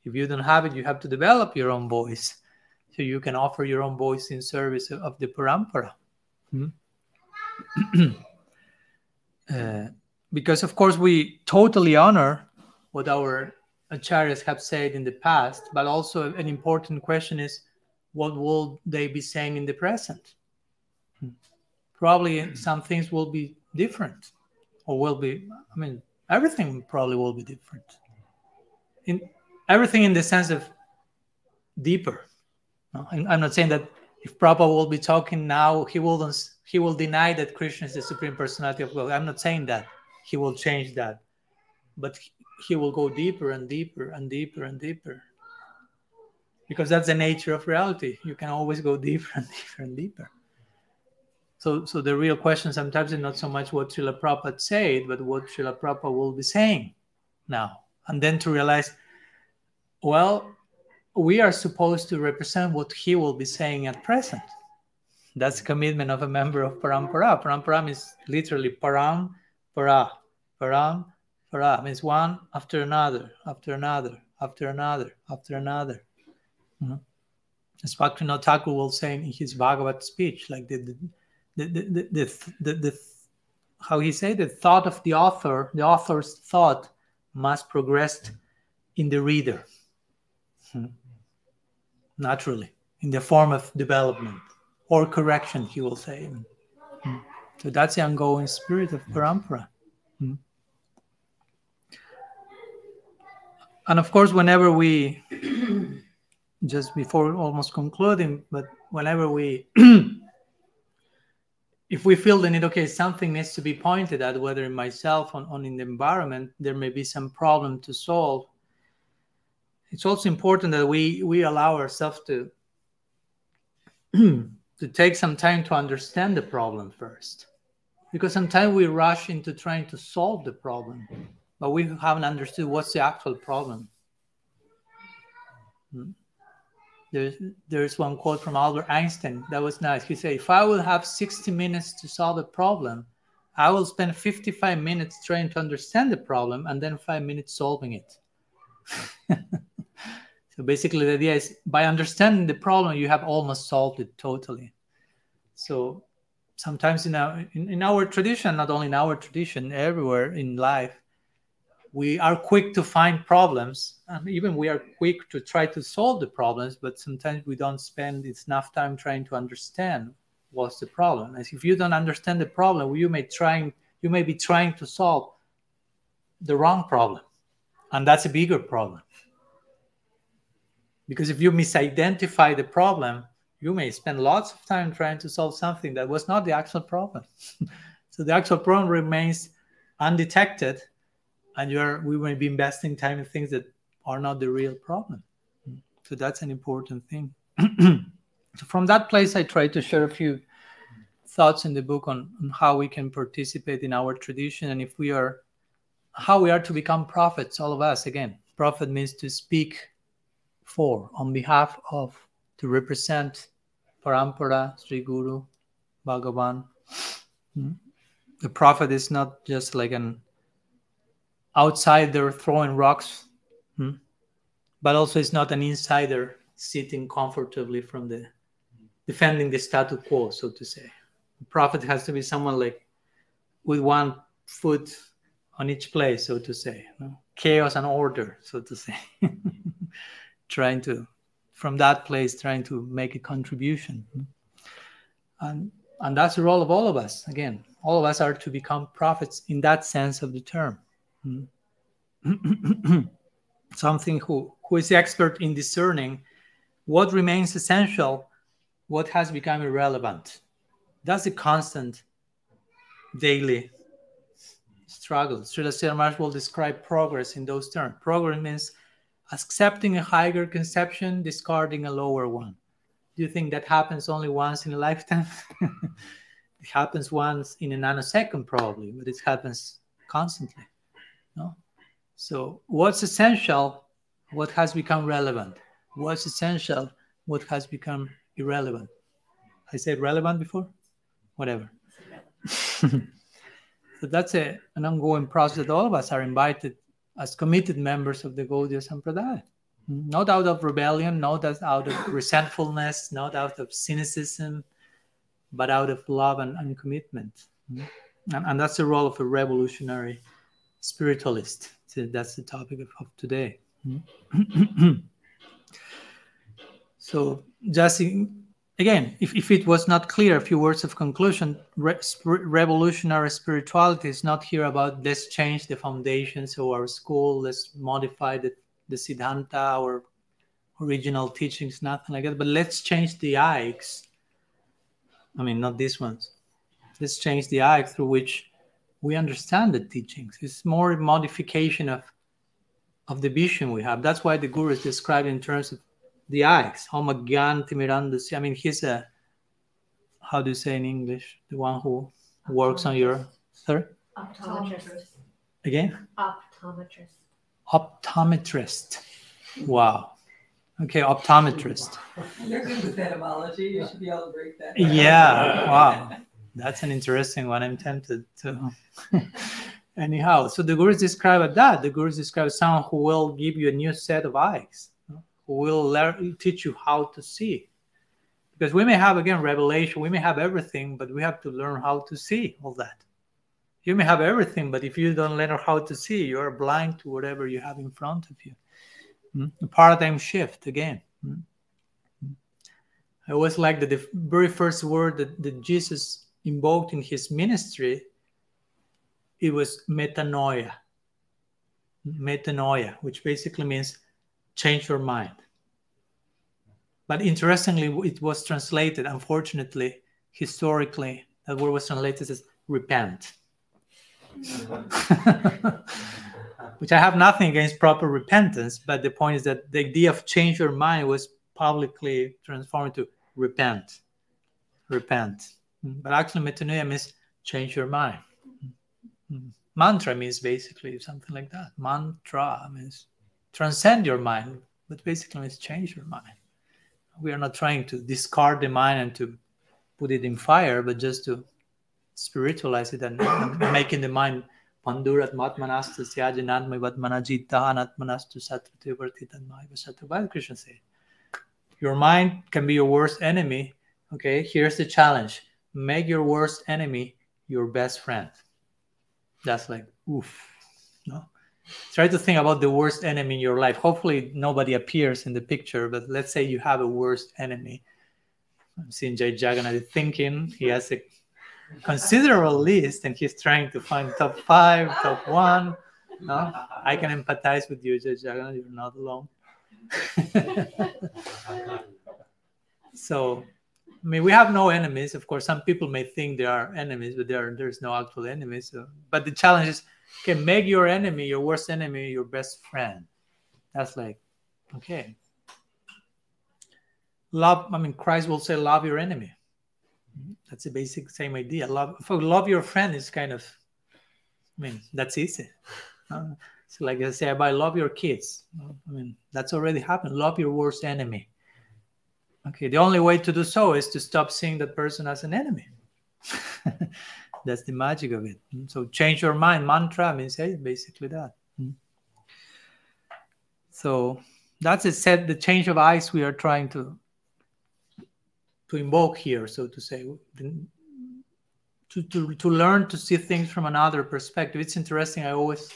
If you don't have it, you have to develop your own voice. So you can offer your own voice in service of the parampara. Mm. uh, because, of course, we totally honor what our acharyas have said in the past, but also an important question is what will they be saying in the present? Hmm. Probably some things will be different or will be i mean everything probably will be different. In everything in the sense of deeper. I'm not saying that if Prabhupada will be talking now he will he will deny that krishna is the supreme personality of god. I'm not saying that he will change that but he will go deeper and deeper and deeper and deeper because that's the nature of reality you can always go deeper and deeper and deeper so, so the real question sometimes is not so much what Srila Prabhupada said, but what Srila Prabhupada will be saying now. And then to realize, well, we are supposed to represent what he will be saying at present. That's commitment of a member of Parampara. Parampara is literally param, para, param, para. Means one after another, after another, after another, after another. Mm-hmm. As Bhaktivinoda Thakur will say in his Bhagavat speech, like the, the the the, the, the, the how he say the thought of the author the author's thought must progress in the reader hmm. naturally in the form of development or correction he will say. So that's the ongoing spirit of parampara hmm. and of course whenever we just before almost concluding but whenever we if we feel the need, okay, something needs to be pointed at, whether in myself or, or in the environment, there may be some problem to solve. It's also important that we we allow ourselves to to take some time to understand the problem first, because sometimes we rush into trying to solve the problem, but we haven't understood what's the actual problem. Hmm. There's, there's one quote from Albert Einstein that was nice. He said, If I will have 60 minutes to solve a problem, I will spend 55 minutes trying to understand the problem and then five minutes solving it. so basically, the idea is by understanding the problem, you have almost solved it totally. So sometimes in our, in, in our tradition, not only in our tradition, everywhere in life, we are quick to find problems. And even we are quick to try to solve the problems but sometimes we don't spend enough time trying to understand what's the problem. As if you don't understand the problem you may trying you may be trying to solve the wrong problem. And that's a bigger problem. Because if you misidentify the problem you may spend lots of time trying to solve something that was not the actual problem. So the actual problem remains undetected and you're we may be investing time in things that are not the real problem. So that's an important thing. So from that place i try to share a few thoughts in the book on, on how we can participate in our tradition and if we are how we are to become prophets all of us. Again prophet means to speak for on behalf of to represent parampara sri guru bhagavan hmm? the prophet is not just like an outsider throwing rocks, hmm? but also it's not an insider sitting comfortably from the defending the status quo, so to say. The prophet has to be someone like with one foot on each place, so to say. Chaos and order, so to say. trying to, from that place, trying to make a contribution. And, and that's the role of all of us. Again, all of us are to become prophets in that sense of the term. Hmm. Something who, who is expert in discerning what remains essential, what has become irrelevant. That's a constant daily struggle. Srila Sridhar will describe progress in those terms. Progress means accepting a higher conception, discarding a lower one. Do you think that happens only once in a lifetime? it happens once in a nanosecond, probably, but it happens constantly. No? So, what's essential? What has become relevant? What's essential? What has become irrelevant? I said relevant before? Whatever. So that's a, an ongoing process that all of us are invited as committed members of the Gaudiya Sampradaya. Not out of rebellion, not out of resentfulness, not out of cynicism, but out of love and, and commitment. And, and, that's the role of a revolutionary spiritualist. So that's the topic of, of today. so, just again, if, if it was not clear, a few words of conclusion re- revolutionary spirituality is not here about let's change the foundations of our school, let's modify the, the Siddhanta or original teachings, nothing like that, but let's change the eyes. I mean, not these ones. Let's change the eye through which we understand the teachings. It's more a modification of, of the vision we have. That's why the Guru is described in terms of the eyes. Homagyan Timirandasi. I mean, he's a, how do you say in English? The one who works on your, sorry?
Optometrist.
Again?
Optometrist.
Optometrist. Wow. Okay, optometrist.
You're good with etymology. You should be able to break that.
Yeah. Wow. That's an interesting one. I'm tempted to. Anyhow, so the gurus describe that. The gurus describe someone who will give you a new set of eyes who will learn, teach you how to see. Because we may have, again, revelation, we may have everything, but we have to learn how to see all that. You may have everything, but if you don't learn how to see, you are blind to whatever you have in front of you. Mm-hmm. paradigm shift again. Mm-hmm. I always like that the very first word that, that Jesus invoked in his ministry, it was metanoia. Metanoia, which basically means change your mind. But interestingly, it was translated, unfortunately, historically, that word was translated as repent. Which I have nothing against proper repentance, but the point is that the idea of change your mind was publicly transformed to repent. Repent. But actually, metanoia means change your mind. Mantra means basically something like that. Mantra means transcend your mind, but basically it's change your mind. We are not trying to discard the mind and to put it in fire, but just to spiritualize it and, and making the mind pandurat matmanastu syajanatma vatmanajita anatmanastu satrati vartitanmaiva satravada Krishna said. Your mind can be your worst enemy. Okay, here's the challenge. Make your worst enemy your best friend. That's like oof. No? Try to think about the worst enemy in your life. Hopefully, nobody appears in the picture, but let's say you have a worst enemy. I'm seeing Jay Jagannath thinking he has a considerable list and he's trying to find top five, top one. No, I can empathize with you, Jay Jagannath. You're not alone. so, I mean, we have no enemies. Of course, some people may think there are enemies, but there there's no actual enemies. So, but the challenge is Okay, make your enemy, your worst enemy, your best friend. That's like, okay. Love, I mean, Christ will say, love your enemy. That's the basic same idea. Love, love your friend is kind of, I mean, that's easy. Uh, so, like I say, I love your kids. I mean, that's already happened. Love your worst enemy. Okay, the only way to do so is to stop seeing that person as an enemy. That's the magic of it. Mm. So change your mind. Mantra means hey, basically that. Mm. So that's a set the change of eyes we are trying to to invoke here, so to say, to, to, to learn to see things from another perspective. It's interesting. I always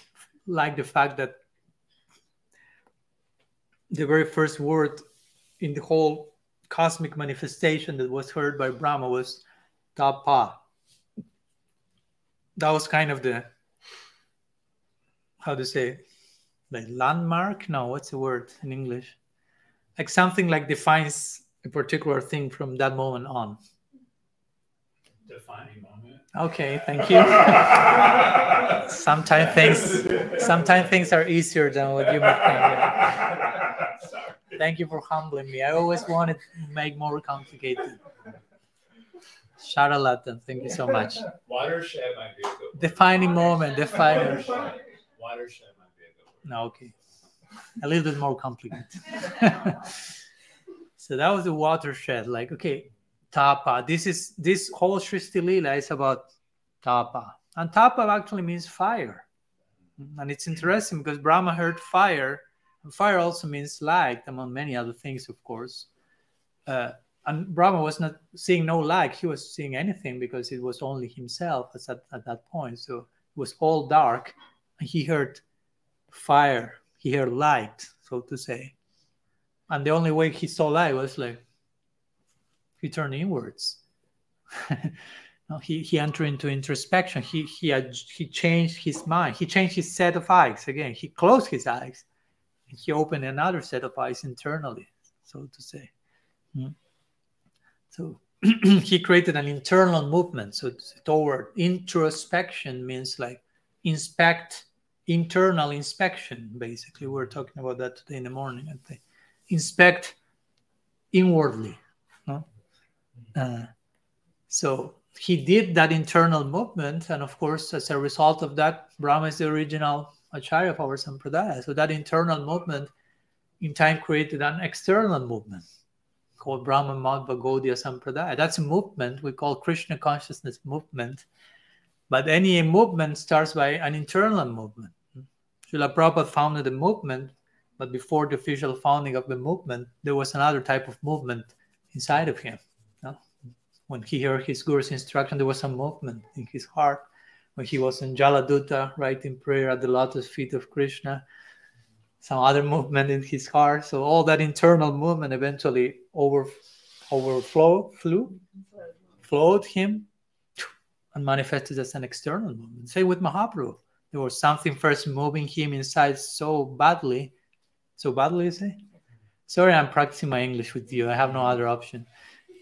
like the fact that the very first word in the whole cosmic manifestation that was heard by Brahma was tapa. That was kind of the how to say like landmark. No, what's the word in English? Like something like defines a particular thing from that moment on.
Defining moment.
Okay, thank you. sometimes things sometimes things are easier than what you might think.
Sorry.
Thank you for humbling me. I always wanted to make more complicated. Charlatan, thank you so much.
Watershed might be a good word.
Defining moment, defining.
Watershed. Watershed might be a good word.
No, okay. A little bit more complicated. so that was a watershed. Like, okay, tapa. This is this whole Srishti Lila is about tapa. And tapa actually means fire. And it's interesting because Brahma heard fire, and fire also means light, among many other things, of course. Uh, and Brahma was not seeing no light, he was seeing anything because it was only himself at, at that point. So it was all dark. And he heard fire, he heard light, so to say. And the only way he saw light was like he turned inwards. no, he, he entered into introspection. He he had, he changed his mind. He changed his set of eyes again. He closed his eyes. And he opened another set of eyes internally, so to say. Mm. So he created an internal movement. So toward introspection means like inspect, internal inspection. Basically, we we're talking about that today in the morning. Inspect inwardly. No? Uh, so he did that internal movement, and of course, as a result of that, Brahma is the original acharya of our sampradaya. So that internal movement, in time, created an external movement called Brahma Madhva Gaudiya Sampradaya. That's a movement we call Krishna consciousness movement. But any movement starts by an internal movement. Srila Prabhupada founded the movement, but before the official founding of the movement, there was another type of movement inside of him. When he heard his guru's instruction, there was a movement in his heart. When he was in Jaladuta, writing prayer at the lotus feet of Krishna, some other movement in his heart. So all that internal movement eventually over overflow flew, flowed him and manifested as an external movement. Same with Mahaprabhu. There was something first moving him inside so badly. So badly, you say? Sorry, I'm practicing my English with you. I have no other option.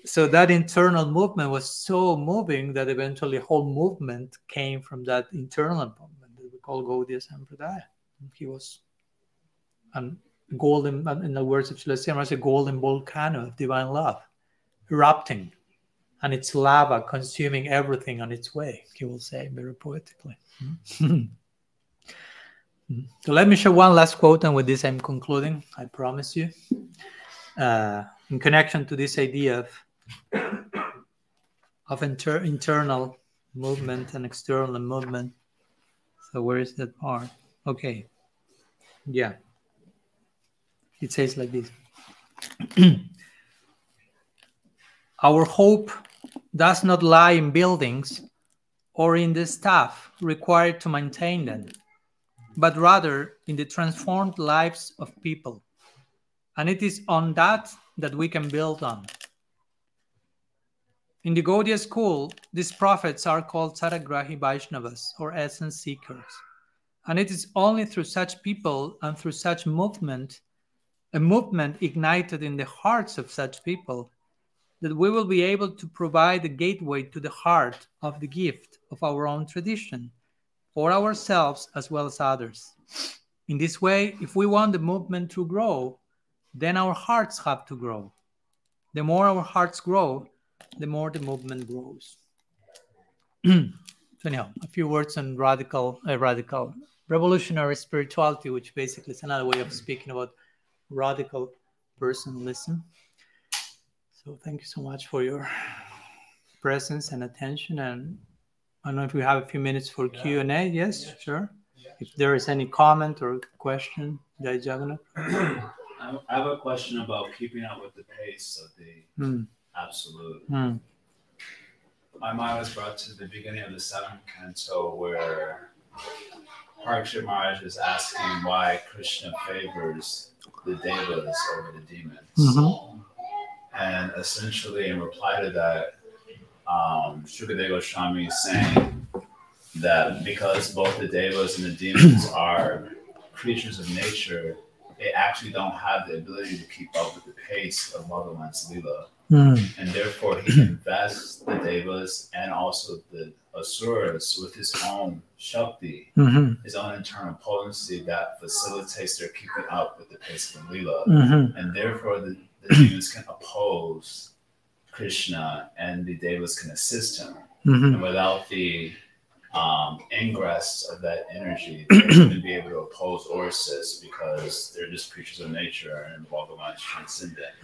So that internal movement was so moving that eventually whole movement came from that internal movement that we call Gaudiya Sampradaya. He was a golden, uh, in the words of Srila Sriram, a golden volcano of divine love, erupting, and its lava consuming everything on its way, he will say very poetically. Hmm. Hmm. so let me show one last quote, and with this I'm concluding, I promise you. Uh, in connection to this idea of, of inter- internal movement and external movement. So where is that part? Okay. Yeah. It says like this Our hope does not lie in buildings or in the staff required to maintain them, but rather in the transformed lives of people. And it is on that that we can build on. In the Gaudiya school, these prophets are called Saragrahi Vaishnavas or essence seekers. And it is only through such people and through such movement a movement ignited in the hearts of such people, that we will be able to provide a gateway to the heart of the gift of our own tradition for ourselves as well as others. In this way, if we want the movement to grow, then our hearts have to grow. The more our hearts grow, the more the movement grows. so anyhow, a few words on radical, uh, radical revolutionary spirituality, which basically is another way of speaking about radical personalism. So thank you so much for your presence and attention. And I don't know if we have a few minutes for
Yeah.
Q and A. Yes,
Yeah.
sure. if there is any comment or question, Jai Jagannath.
I I have a question about keeping up with the pace of the
Hmm,
absolute.
hmm,
My mind was brought to the beginning of the seventh canto where Parikshit Maharaj is asking why Krishna favors the devas over the demons.
Mhm.
And essentially, in reply to that, um, Shukadeva Goswami is saying that because both the devas and the demons are creatures of nature, they actually don't have the ability to keep up with the pace of Bhagavan's Leela.
hmm,
And therefore, he invests the devas and also the asuras with his own Shakti,
mhm,
his own internal potency that facilitates their keeping up with the pace of the Leela
mhm,
and therefore the, the demons can oppose Krishna and the devas can assist him.
mhm,
And without the um, ingress of that energy, they wouldn't be able to oppose or assist because they're just creatures of nature and Bhagavan is transcendent.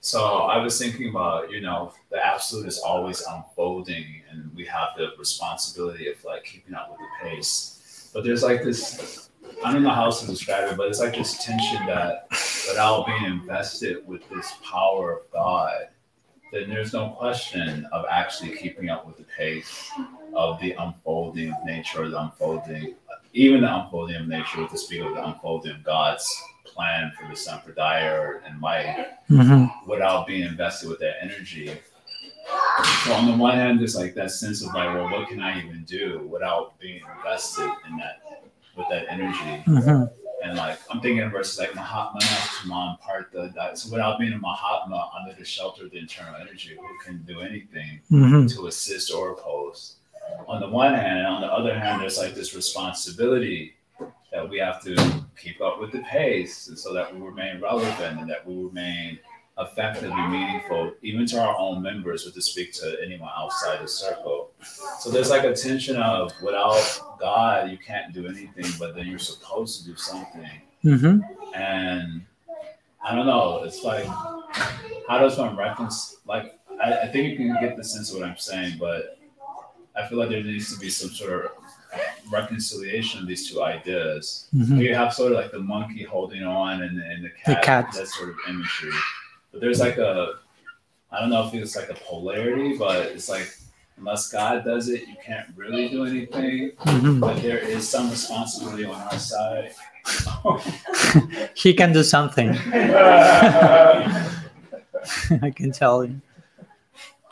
So I was thinking about, you know, the absolute is always unfolding and we have the responsibility of like keeping up with the pace. But there's like this I don't know how to describe it, but it's like this tension that without being invested with this power of God, then there's no question of actually keeping up with the pace of the unfolding of nature, the unfolding, even the unfolding of nature, to speak of the unfolding of God's plan for the Sampradaya and life
mhm,
without being invested with that energy. So on the one hand, there's like that sense of like, well, what can I even do without being invested in that with that energy?
mhm,
And like I'm thinking versus like mahatmanas tu mam partha. That so without being a Mahatma under the shelter of the internal energy, who can do anything
mhm,
to assist or oppose? On the one hand, and on the other hand, there's like this responsibility that we have to keep up with the pace and so that we remain relevant and that we remain effectively meaningful, even to our own members, or to speak to anyone outside the circle. So there's like a tension of without God, you can't do anything, but then you're supposed to do something.
mhm,
And I don't know, it's like, how does one reference? Like, I, I think you can get the sense of what I'm saying, but I feel like there needs to be some sort of reconciliation of these two ideas.
mhm.
You have sort of like the monkey holding on and, and the
The
cat,
cat.
that sort of imagery. But there's like a, I don't know if it's like a polarity, but it's like, unless God does it, you can't really do anything.
mhm.
But there is some responsibility on our side.
He can do something. I can tell you.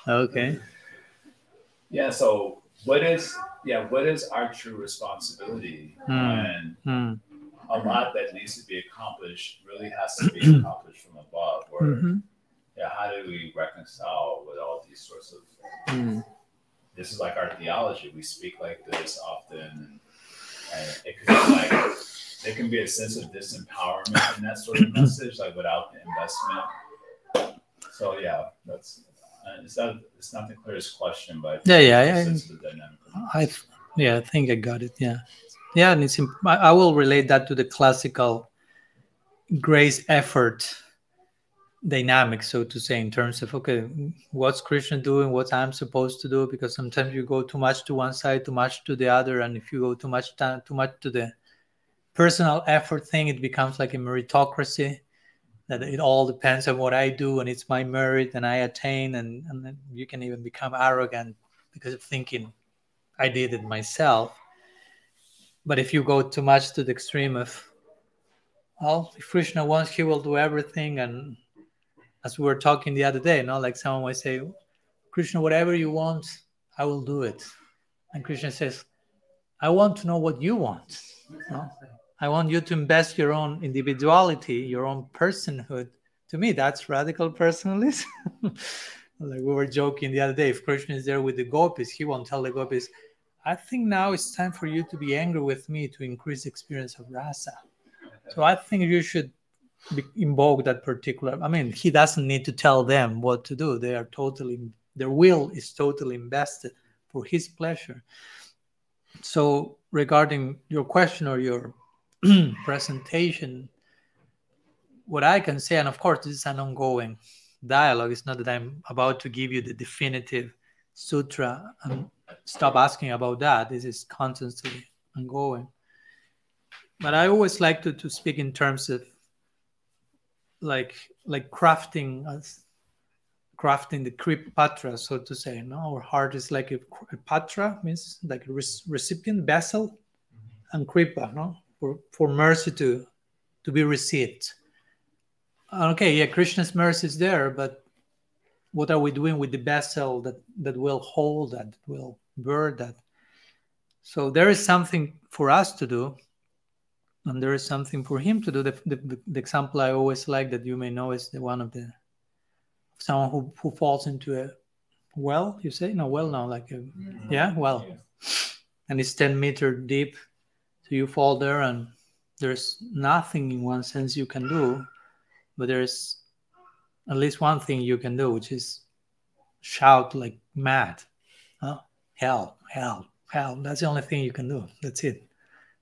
Okay.
Yeah. So what is yeah what is our true responsibility
Hmm.
when
Hmm,
a lot that needs to be accomplished really has to be accomplished from above? Or
mhm,
yeah, how do we reconcile with all these sorts of
hmm,
this is like our theology. We speak like this often, and it could be like there can be a sense of disempowerment in that sort of message, like without the investment. So yeah, that's uh, it's not it's not the clearest question, but
Yeah, yeah, yeah.
sense of the dynamic.
I yeah, I think I got it. Yeah, yeah, and it's imp- I, I will relate that to the classical grace effort dynamic, so to say, in terms of okay, what's Krishna doing, what I'm supposed to do, because sometimes you go too much to one side, too much to the other, and if you go too much time, too much to the personal effort thing, it becomes like a meritocracy. That it all depends on what I do, and it's my merit, and I attain, and, and you can even become arrogant because of thinking I did it myself. But if you go too much to the extreme of, well, if Krishna wants, he will do everything. And as we were talking the other day, you know, like someone might say, Krishna, whatever you want, I will do it. And Krishna says, I want to know what you want. you know? I want you to invest your own individuality, your own personhood. To me, that's radical personalism. like we were joking the other day, if Krishna is there with the gopis, he won't tell the gopis, I think now it's time for you to be angry with me to increase experience of rasa. So I think you should invoke that particular. I mean, he doesn't need to tell them what to do. They are totally, their will is totally invested for his pleasure. So regarding your question or your presentation, what I can say, and of course, this is an ongoing dialogue. It's not that I'm about to give you the definitive sutra and stop asking about that. This is constantly ongoing. but I always like to, to speak in terms of like like crafting us crafting the krip patra, so to say. No, our heart is like a, a patra means like a recipient vessel, mm-hmm. and kripa, no, for for mercy to to be received. Okay, yeah, Krishna's mercy is there, but what are we doing with the vessel that that will hold that, that will bear that? So there is something for us to do, and there is something for him to do. The, the, the example I always like that you may know is the one of the someone who, who falls into a well. You say no well now, like a mm-hmm. yeah, well, yeah. and it's ten meter deep, so you fall there, and there's nothing in one sense you can do, but there's at least one thing you can do, which is shout like mad, huh? help, help, help. That's the only thing you can do. That's it.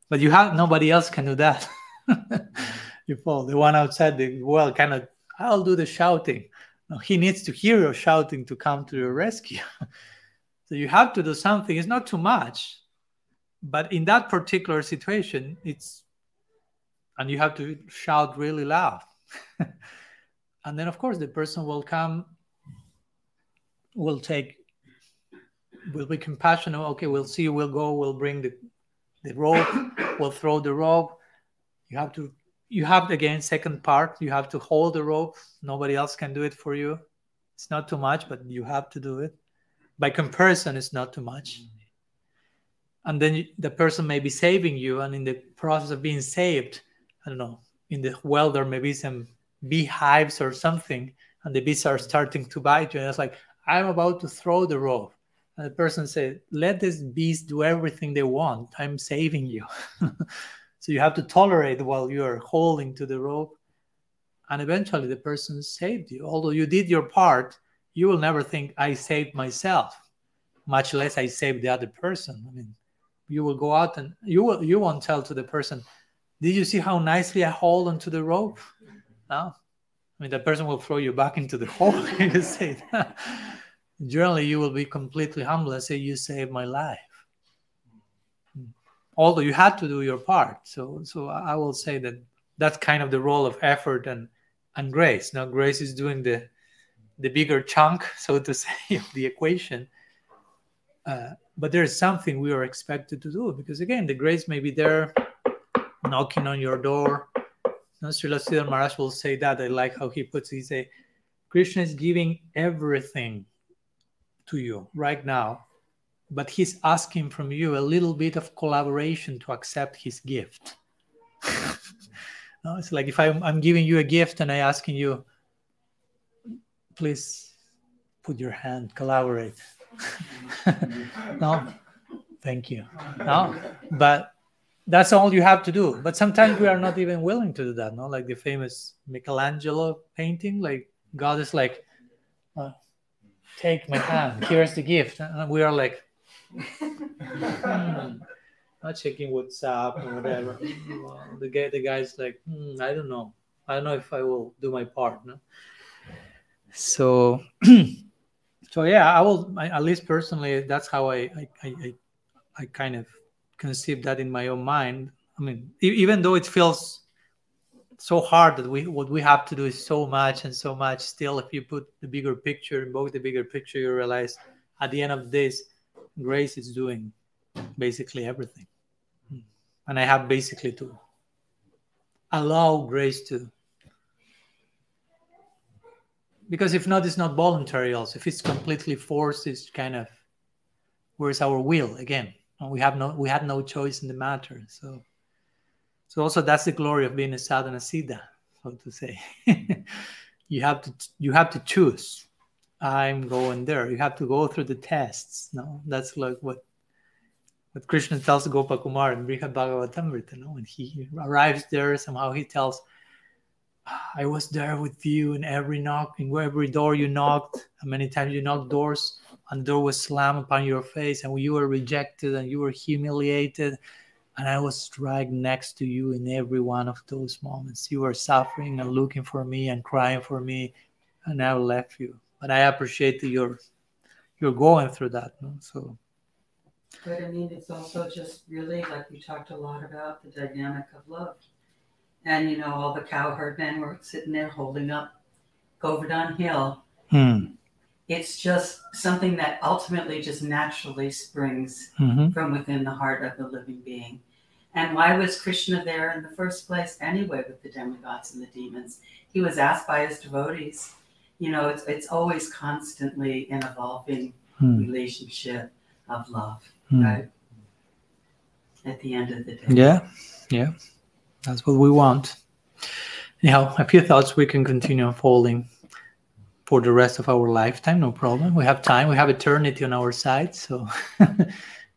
But you have nobody else can do that. you fall. The one outside the well kind of I'll do the shouting. No, he needs to hear your shouting to come to your rescue. so you have to do something. It's not too much, but in that particular situation, it's and you have to shout really loud. and then of course the person will come will take will be compassionate. Okay we'll see we'll go we'll bring the, the rope we'll throw the rope. You have to you have again second part you have to hold the rope. Nobody else can do it for you. It's not too much but you have to do it. By comparison it's not too much and then the person may be saving you and in the process of being saved i don't know in the well there may be some beehives or something, and the bees are starting to bite you. And it's like, I'm about to throw the rope. And the person said, Let these bees do everything they want. I'm saving you. so you have to tolerate while you're holding to the rope. And eventually the person saved you. Although you did your part, you will never think, I saved myself, much less I saved the other person. I mean, you will go out and you will you won't tell to the person, Did you see how nicely I hold onto the rope? No, I mean, the person will throw you back into the hole. you say that. Generally, you will be completely humble and say, "You saved my life." Although you had to do your part, so so I will say that that's kind of the role of effort and and grace. Now, grace is doing the the bigger chunk, so to say, of the equation. Uh, but there's something we are expected to do because again, the grace may be there, knocking on your door, Srila Sridhar Maharaj will say that. I like how he puts it. He say, Krishna is giving everything to you right now, but he's asking from you a little bit of collaboration to accept his gift. no, it's like if I'm, I'm giving you a gift and I asking you, please put your hand, collaborate. no, thank you. No, but that's all you have to do. But sometimes we are not even willing to do that. No, like the famous Michelangelo painting. Like God is like, uh, take my hand. Here's the gift, and we are like, hmm, not checking WhatsApp or whatever. the guy, the guy's like, hmm, I don't know. I don't know if I will do my part. No. So, so yeah, I will. I, at least personally, that's how I, I, I, I kind of conceive that in my own mind. I mean, even though it feels so hard that we what we have to do is so much and so much, still, if you put the bigger picture, in both the bigger picture, you realize at the end of this, grace is doing basically everything, hmm. and I have basically to allow grace to. Because if not, it's not voluntary. Also, if it's completely forced, it's kind of where's our will again? We have no we had no choice in the matter. So so also that's the glory of being a sadhana siddha so to say. You have to you have to choose. I'm going there. You have to go through the tests no? That's like what what krishna tells gopakumar in brihad bhagavatamrita no? when he arrives there somehow he tells i was there with you in every knock in every door you knocked many times you knocked doors and the door was slammed upon your face and you were rejected and you were humiliated and i was right next to you in every one of those moments you were suffering and looking for me and crying for me and i left you but i appreciate that you're you're going through that no? so
But I mean, it's also just really like we talked a lot about the dynamic of love. And you know, all the cowherd men were sitting there holding up Govardhan Hill.
Hmm.
It's just something that ultimately just naturally springs
Mhm.
from within the heart of the living being. And why was Krishna there in the first place anyway with the demigods and the demons? He was asked by his devotees. You know, it's, it's always constantly an evolving
Hmm.
relationship of love,
Hmm.
right? At the end of the day.
Yeah, yeah, that's what we want. Anyhow, a few thoughts we can continue unfolding for the rest of our lifetime, no problem. We have time, we have eternity on our side, so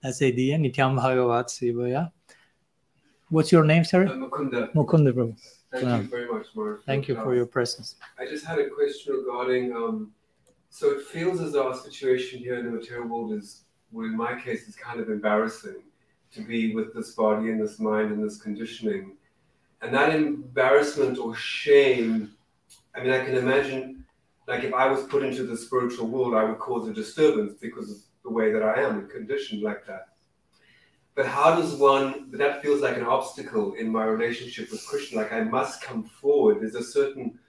that's the idea. Nityam Bhagavat Sevaya. What's your name, sir?
Uh, Mukunda,
Mukunda Prabhu.
thank
Wow.
you very much, Mark.
Thank you for your presence.
I just had a question regarding. Um, so it feels as though our situation here in the material world is, well, in my case, is kind of embarrassing to be with this body and this mind and this conditioning, and that embarrassment or shame. I mean, I can imagine, like if I was put into the spiritual world, I would cause a disturbance because of the way that I am conditioned like that. But how does one? That feels like an obstacle in my relationship with Krishna. Like I must come forward. There's a certain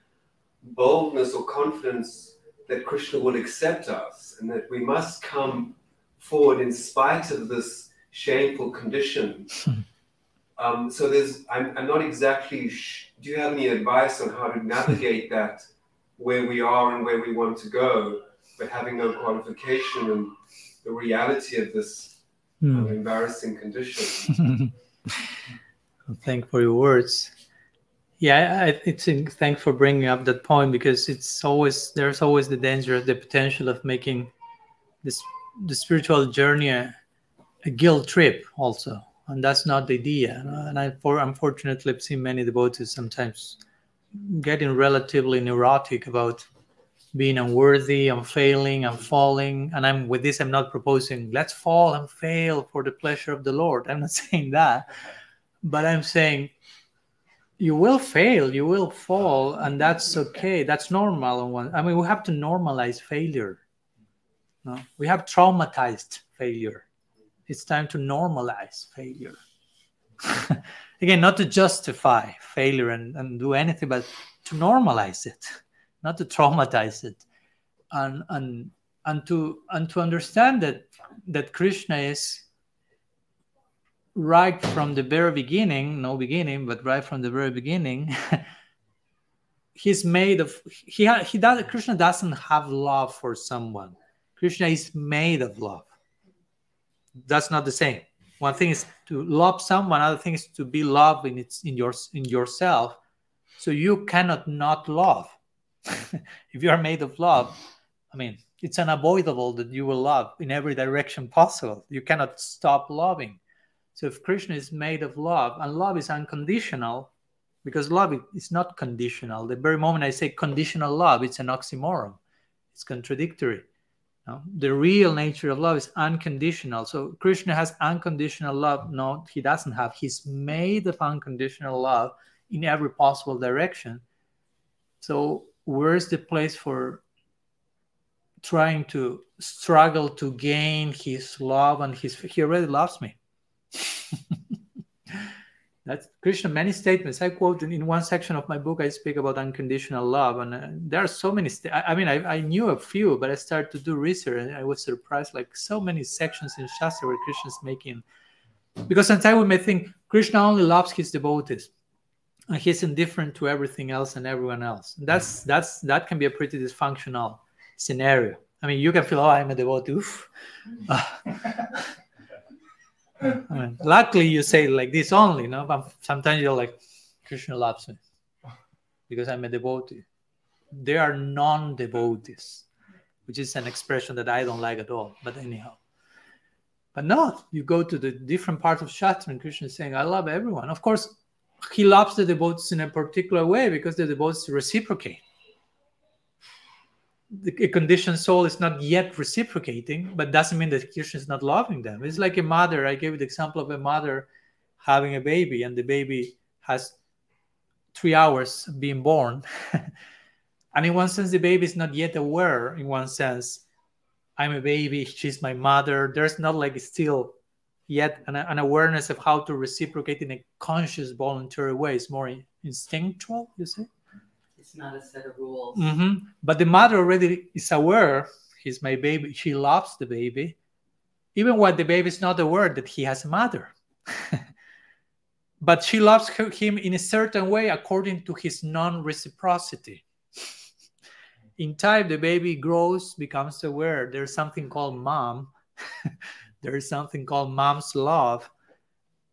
boldness or confidence that Krishna will accept us, and that we must come forward in spite of this shameful condition. um, so there's. I'm, I'm not exactly. Sh- do you have any advice on how to navigate that, where we are and where we want to go, but having no qualification and the reality of this
Hmm.
um, embarrassing condition?
Thank for your words. Yeah, I, it's in, thanks for bringing up that point because it's always there's always the danger, of the potential of making this the spiritual journey a, a guilt trip also, and that's not the idea. And I, for unfortunately, I've seen many devotees sometimes getting relatively neurotic about being unworthy, I'm failing, I'm falling. And I'm with this, I'm not proposing let's fall and fail for the pleasure of the Lord. I'm not saying that. But I'm saying you will fail, you will fall, and that's okay. That's normal. I mean, we have to normalize failure. No? We have traumatized failure. It's time to normalize failure. Again, not to justify failure and, and do anything, but to normalize it not to traumatize it. And and and to and to understand that that krishna is right from the very beginning no beginning but right from the very beginning. He's made of he ha, he does krishna doesn't have love for someone. Krishna is made of love that's not the same one thing is to love someone other thing is to be loved in its in your in yourself so you cannot not love if you are made of love, I mean, it's unavoidable that you will love in every direction possible. You cannot stop loving. So if Krishna is made of love, and love is unconditional, because love is not conditional. The very moment I say conditional love, it's an oxymoron. It's contradictory. No? The real nature of love is unconditional. So Krishna has unconditional love. No, he doesn't have. He's made of unconditional love in every possible direction. So where's the place for trying to struggle to gain his love and his he already loves me that's krishna many statements i quote in, one section of my book i speak about unconditional love and uh, there are so many st- I, I mean I, I knew a few but i started to do research and i was surprised like so many sections in shastra where krishna's making because sometimes we may think krishna only loves his devotees and he's indifferent to everything else and everyone else. That's that's that can be a pretty dysfunctional scenario. I mean, you can feel, oh, I'm a devotee. Luckily, you say like this only, no? But sometimes you're like, Krishna loves me because I'm a devotee. There are non-devotees, which is an expression that I don't like at all. But anyhow, but no, you go to the different parts of Shastra, and Krishna is saying, I love everyone. Of course, he loves the devotees in a particular way because the devotees reciprocate. The conditioned soul is not yet reciprocating, but doesn't mean that Krishna is not loving them. It's like a mother. I gave the example of a mother having a baby, and the baby has three hours being born. and in one sense, the baby is not yet aware, in one sense, I'm a baby, she's my mother. There's not like still yet an, an awareness of how to reciprocate in a conscious, voluntary way. It's more instinctual, you see.
It's not a set of rules.
hmm But the mother already is aware. He's my baby. She loves the baby, even when the baby is not aware that he has a mother. but she loves her, him in a certain way according to his non-reciprocity. In time, the baby grows, becomes aware. There's something called mom. there is something called mom's love,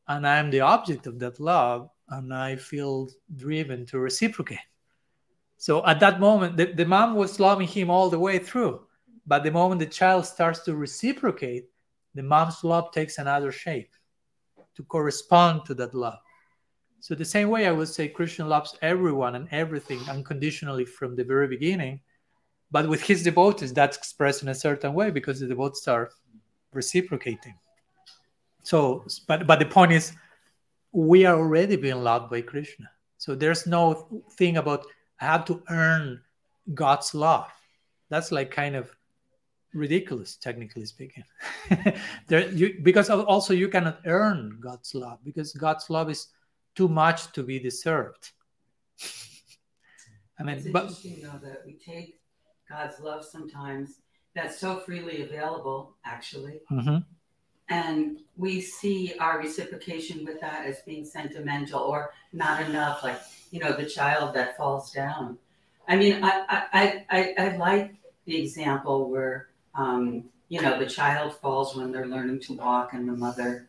and I'm the object of that love, and I feel driven to reciprocate. So at that moment, the, the mom was loving him all the way through. But the moment the child starts to reciprocate, the mom's love takes another shape to correspond to that love. So, the same way I would say Krishna loves everyone and everything unconditionally from the very beginning. But with his devotees, that's expressed in a certain way because the devotees are reciprocating. So, but, but the point is, we are already being loved by Krishna. So, there's no thing about I have to earn God's love. That's like kind of ridiculous, technically speaking. there, you, because also you cannot earn God's love because God's love is too much to be deserved. I mean,
it's
but
interesting though that we take God's love sometimes that's so freely available, actually,
Mhm.
And we see our reciprocation with that as being sentimental or not enough, like you know the child that falls down. I mean, I I I, I, like the example where um, you know the child falls when they're learning to walk, and the mother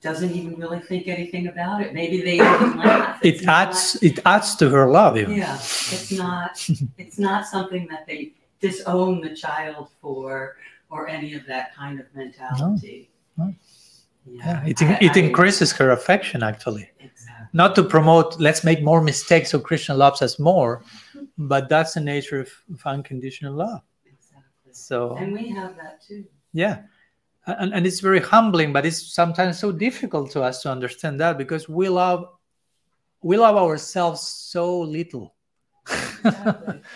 doesn't even really think anything about it. Maybe they even laugh. It's
it
not-
adds it adds to her love even.
yeah, it's not it's not something that they disown the child for or any of that kind of mentality.
No.
Yeah,
Yeah, it,
I-
it
I-
increases her affection actually.
Exactly.
Not to promote let's make more mistakes so Krishna loves us more, but that's the nature of, of unconditional love.
Exactly.
So
And we have that too.
yeah and, and it's very humbling but it's sometimes so difficult to us to understand that because we love we love ourselves so little
Exactly.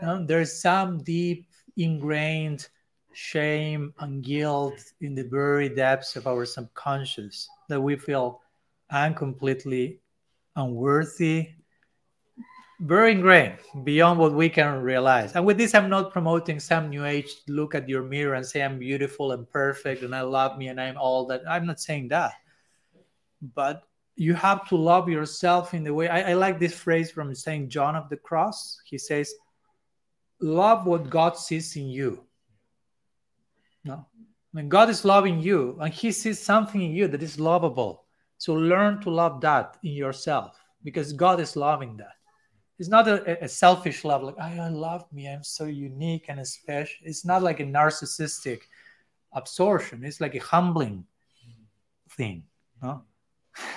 You know, there's some deep ingrained shame and guilt in the very depths of our subconscious that we feel i'm completely unworthy very ingrained beyond what we can realize and with this i'm not promoting some new age look at your mirror and say i'm beautiful and perfect and i love me and i'm all that i'm not saying that but you have to love yourself in the way I, I like this phrase from Saint John of the Cross. He says, Love what God sees in you. No. When God is loving you and He sees something in you that is lovable. So learn to love that in yourself because God is loving that. It's not a, a selfish love, like, I, I love me, I'm so unique and special. It's not like a narcissistic absorption, it's like a humbling thing. No?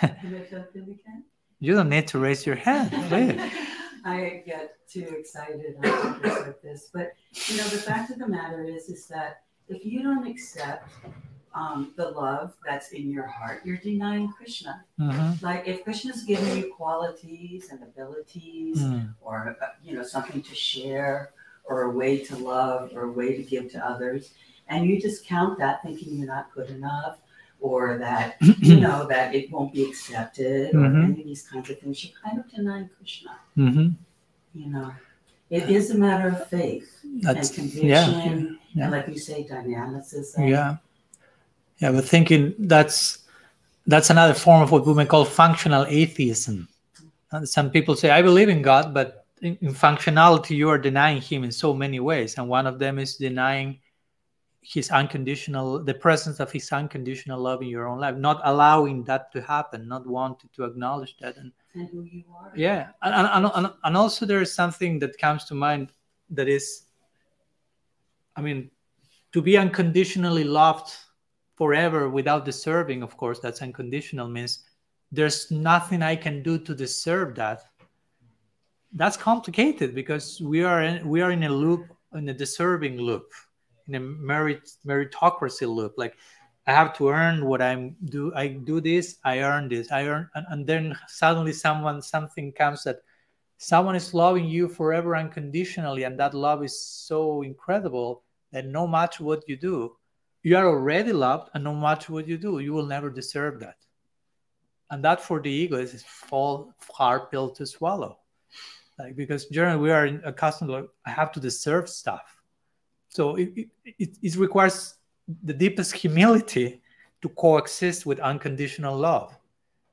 You make that feel again?
You don't need to raise your hand. please.
I get too excited on topics like this, but you know the fact of the matter is, is that if you don't accept um, the love that's in your heart, you're denying Krishna.
Mhm.
Like if Krishna's giving you qualities and abilities,
Mm.
or uh, you know something to share, or a way to love, or a way to give to others, and you discount that, thinking you're not good enough, or that you know that it won't be accepted, or
Mhm.
any of these kinds of things, you're kind of denying Krishna.
Mhm.
You know, it is a matter of faith
That's
and conviction,
yeah, yeah.
and like you say, dynamicism.
yeah, yeah. But thinking that's that's another form of what we may call functional atheism. And some people say, "I believe in God," but in, in functionality, you are denying Him in so many ways, and one of them is denying His unconditional, the presence of His unconditional love in your own life, not allowing that to happen, not wanting to acknowledge that, and
And who you are.
yeah and, and, and, and also there is something that comes to mind that is i mean to be unconditionally loved forever without deserving of course that's unconditional means there's nothing i can do to deserve that that's complicated because we are in, we are in a loop in a deserving loop in a merit meritocracy loop like I have to earn what I'm do. I do this. I earn this. I earn, and, and then suddenly someone something comes that someone is loving you forever unconditionally, and that love is so incredible that no matter what you do, you are already loved, and no matter what you do, you will never deserve that. And that for the ego is a fall hard pill to swallow. Like because generally we are accustomed to I have to deserve stuff. So it, it, it requires the deepest humility to coexist with unconditional love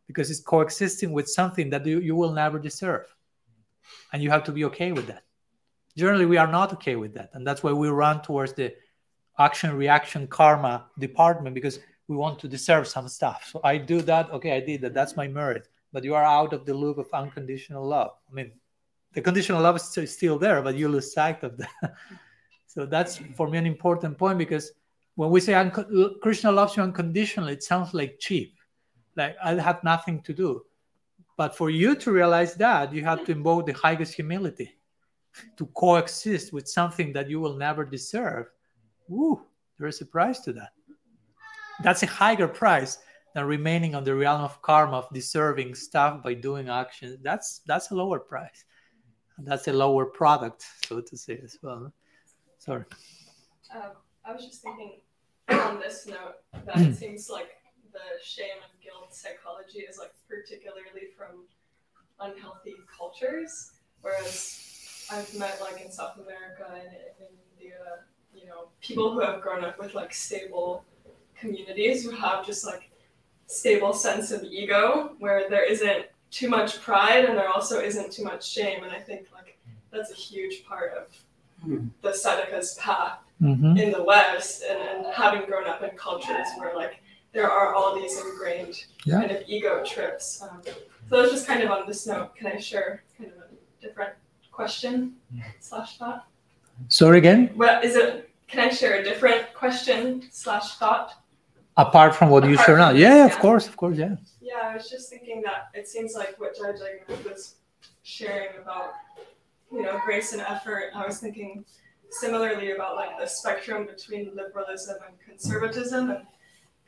because it's coexisting with something that you, you will never deserve. And you have to be okay with that. Generally, we are not okay with that. And that's why we run towards the action reaction karma department because we want to deserve some stuff. So I do that. Okay, I did that. That's my merit. But you are out of the loop of unconditional love. I mean, the conditional love is still there, but you lose sight of that. so that's for me an important point because when we say Krishna loves you unconditionally, it sounds like cheap, like I have nothing to do. But for you to realize that, you have to invoke the highest humility to coexist with something that you will never deserve. Woo, there is a price to that. That's a higher price than remaining on the realm of karma of deserving stuff by doing actions. That's that's a lower price. That's a lower product, so to say as well. Sorry.
Um, I was just thinking on this note that it seems like the shame and guilt psychology is like particularly from unhealthy cultures, whereas I've met like in South America and in India, you know, people who have grown up with like stable communities who have just like stable sense of ego where there isn't too much pride and there also isn't too much shame and i think like that's a huge part of mm. the Sadhaka's path mm-hmm. in the West and, and having grown up in cultures where like there are all these ingrained yeah. kind of ego trips. Um, so that's just kind of on this note. Can I share kind of a different question slash thought?
Sorry again.
Well, is it? Can I share a different question slash thought?
Apart from what Apart you share now, yeah, yeah, of course, of course, yeah.
Yeah, I was just thinking that it seems like what Judge was sharing about, you know, grace and effort. I was thinking similarly about like the spectrum between liberalism and conservatism and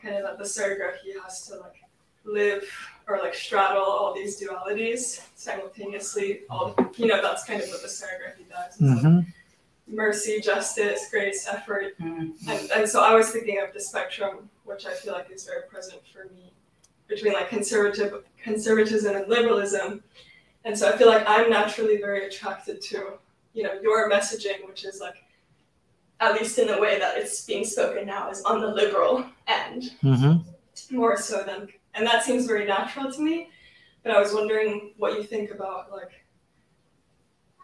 kind of at the Sarga he has to like live or like straddle all these dualities simultaneously. All you know, that's kind of what the Sarga does. Mm-hmm. Like mercy, justice, grace, effort. Mm-hmm. And, and so I was thinking of the spectrum, which I feel like is very present for me between like conservative conservatism and liberalism. And so I feel like I'm naturally very attracted to you know your messaging, which is like at least in the way that it's being spoken now, is on the liberal end mm-hmm. more so than, and that seems very natural to me. But I was wondering what you think about like,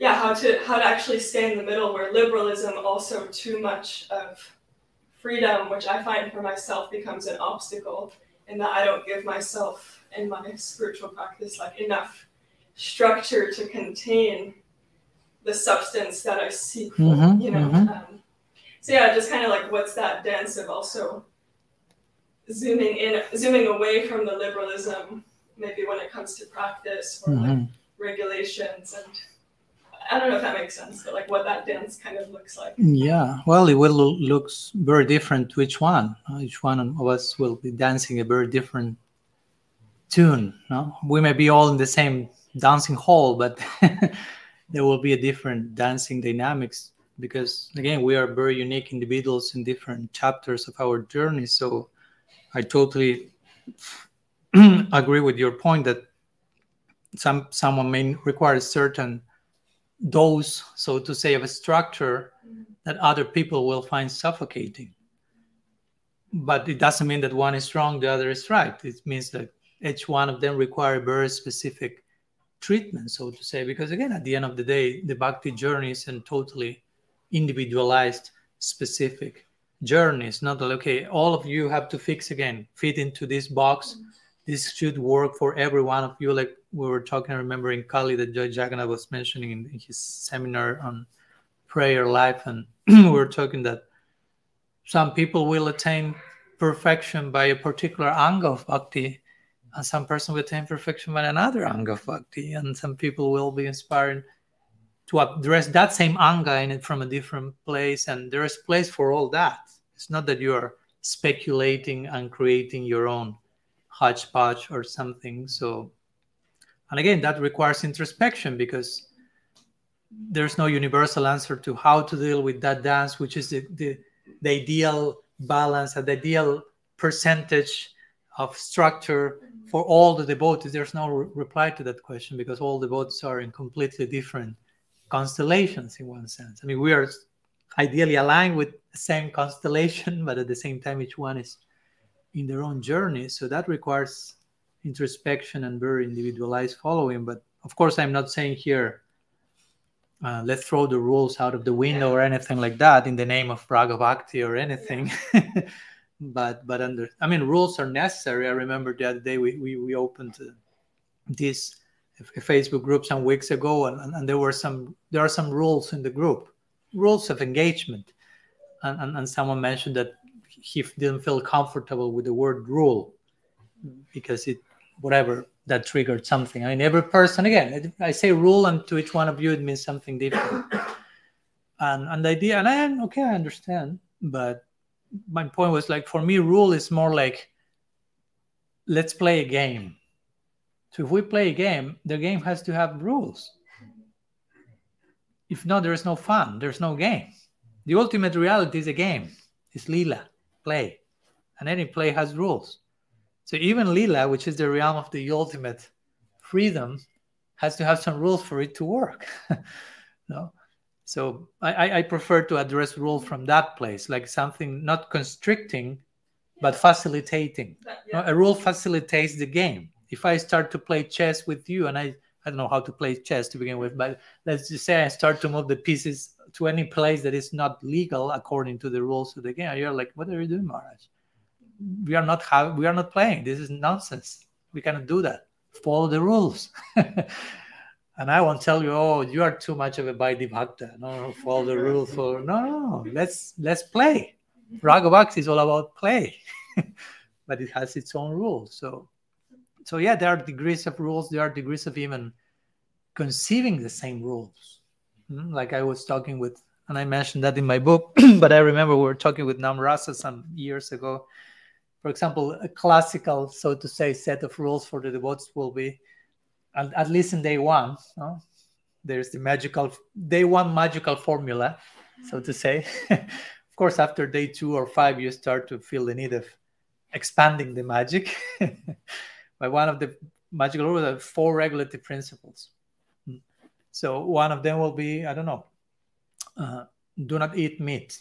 yeah, how to how to actually stay in the middle where liberalism also too much of freedom, which I find for myself becomes an obstacle in that I don't give myself in my spiritual practice like enough structure to contain the substance that I seek mm-hmm, you know. Mm-hmm. Um, so yeah, just kind of like what's that dance of also zooming in, zooming away from the liberalism, maybe when it comes to practice or mm-hmm. like regulations and. I don't know if that makes sense, but like what that dance kind of looks like.
Yeah, well, it will looks very different to each one. Each one of us will be dancing a very different tune. No, we may be all in the same dancing hall, but there will be a different dancing dynamics because again we are very unique individuals in different chapters of our journey so i totally agree with your point that some someone may require a certain dose so to say of a structure that other people will find suffocating. But it doesn't mean that one is wrong the other is right. It means that each one of them require very specific treatment, so to say, because again, at the end of the day, the bhakti journey is a totally individualized, specific journey. It's not like, okay, all of you have to fix again, fit into this box. This should work for every one of you. Like we were talking, remembering Cali that Joy Jagannath was mentioning in his seminar on prayer life. And we were talking that some people will attain perfection by a particular anga of bhakti and some person will attain perfection by another anga of bhakti, and some people will be inspired to address that same anga in it from a different place, and there is place for all that. It's not that you are speculating and creating your own hodgepodge or something. So, and again, that requires introspection because there's no universal answer to how to deal with that dance, which is the, the, the ideal balance, an ideal percentage of structure for all the devotees? There's no re- reply to that question because all the devotees are in completely different constellations in one sense. I mean, we are ideally aligned with the same constellation, but at the same time, each one is in their own journey. So that requires introspection and very individualized following. But of course, I'm not saying here, uh, let's throw the rules out of the window or anything like that in the name of Raga Bhakti or anything. but but under, I mean, rules are necessary. I remember the other day we we, we opened uh, this Facebook group some weeks ago, and, and, there were some there are some rules in the group, rules of engagement, and, and, and someone mentioned that he didn't feel comfortable with the word rule because it whatever that triggered something. I mean, every person again, I say rule, and to each one of you it means something different. and and the idea, and I okay, I understand, but my point was like for me, rule is more like let's play a game. So if we play a game, the game has to have rules. If not, there is no fun. There's no game. The ultimate reality is a game. It's lila, play, and any play has rules. So even lila, which is the realm of the ultimate freedom, has to have some rules for it to work. no? So I, I prefer to address rule from that place, like something not constricting, but facilitating. No,
yeah.
a rule facilitates the game. If I start to play chess with you, and I, I don't know how to play chess to begin with, but let's just say I start to move the pieces to any place that is not legal according to the rules of the game, you're like, what are you doing, Maharaj? We are not have, we are not playing. This is nonsense. We cannot do that. Follow the rules. and I won't tell you, oh, you are too much of a Vaidhi Bhakta. No, no, follow the rules. For no, no. Let's let's play. Raga Bhakti is all about play, but it has its own rules. So so yeah there are degrees of rules there are degrees of even conceiving the same rules. Mm, like i was talking with and i mentioned that in my book but i remember we were talking with namrasa some years ago. For example a classical so to say set of rules for the devotees will be at, at least in day one no? there's the magical day one magical formula so to say. Of course after day two or five you start to feel the need of expanding the magic by one of the magical rules are four regulative principles. Mm. So one of them will be, I don't know, uh, do not eat meat.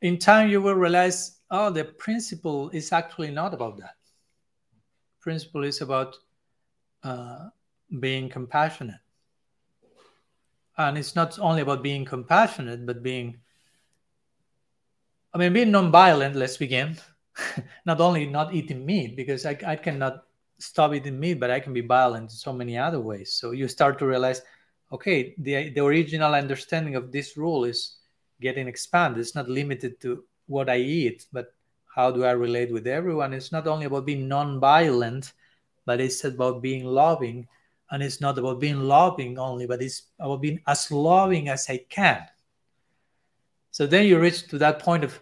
In time, you will realize, oh, the principle is actually not about that. Principle is about uh, being compassionate. And it's not only about being compassionate, but being, I mean, being non-violent, let's begin not only not eating meat because I, I cannot stop eating meat but i can be violent in so many other ways. So you start to realize okay the, the original understanding of this rule is getting expanded. It's not limited to what i eat but how do i relate with everyone? It's not only about being non-violent but it's about being loving. And it's not about being loving only but it's about being as loving as i can. So then you reach to that point of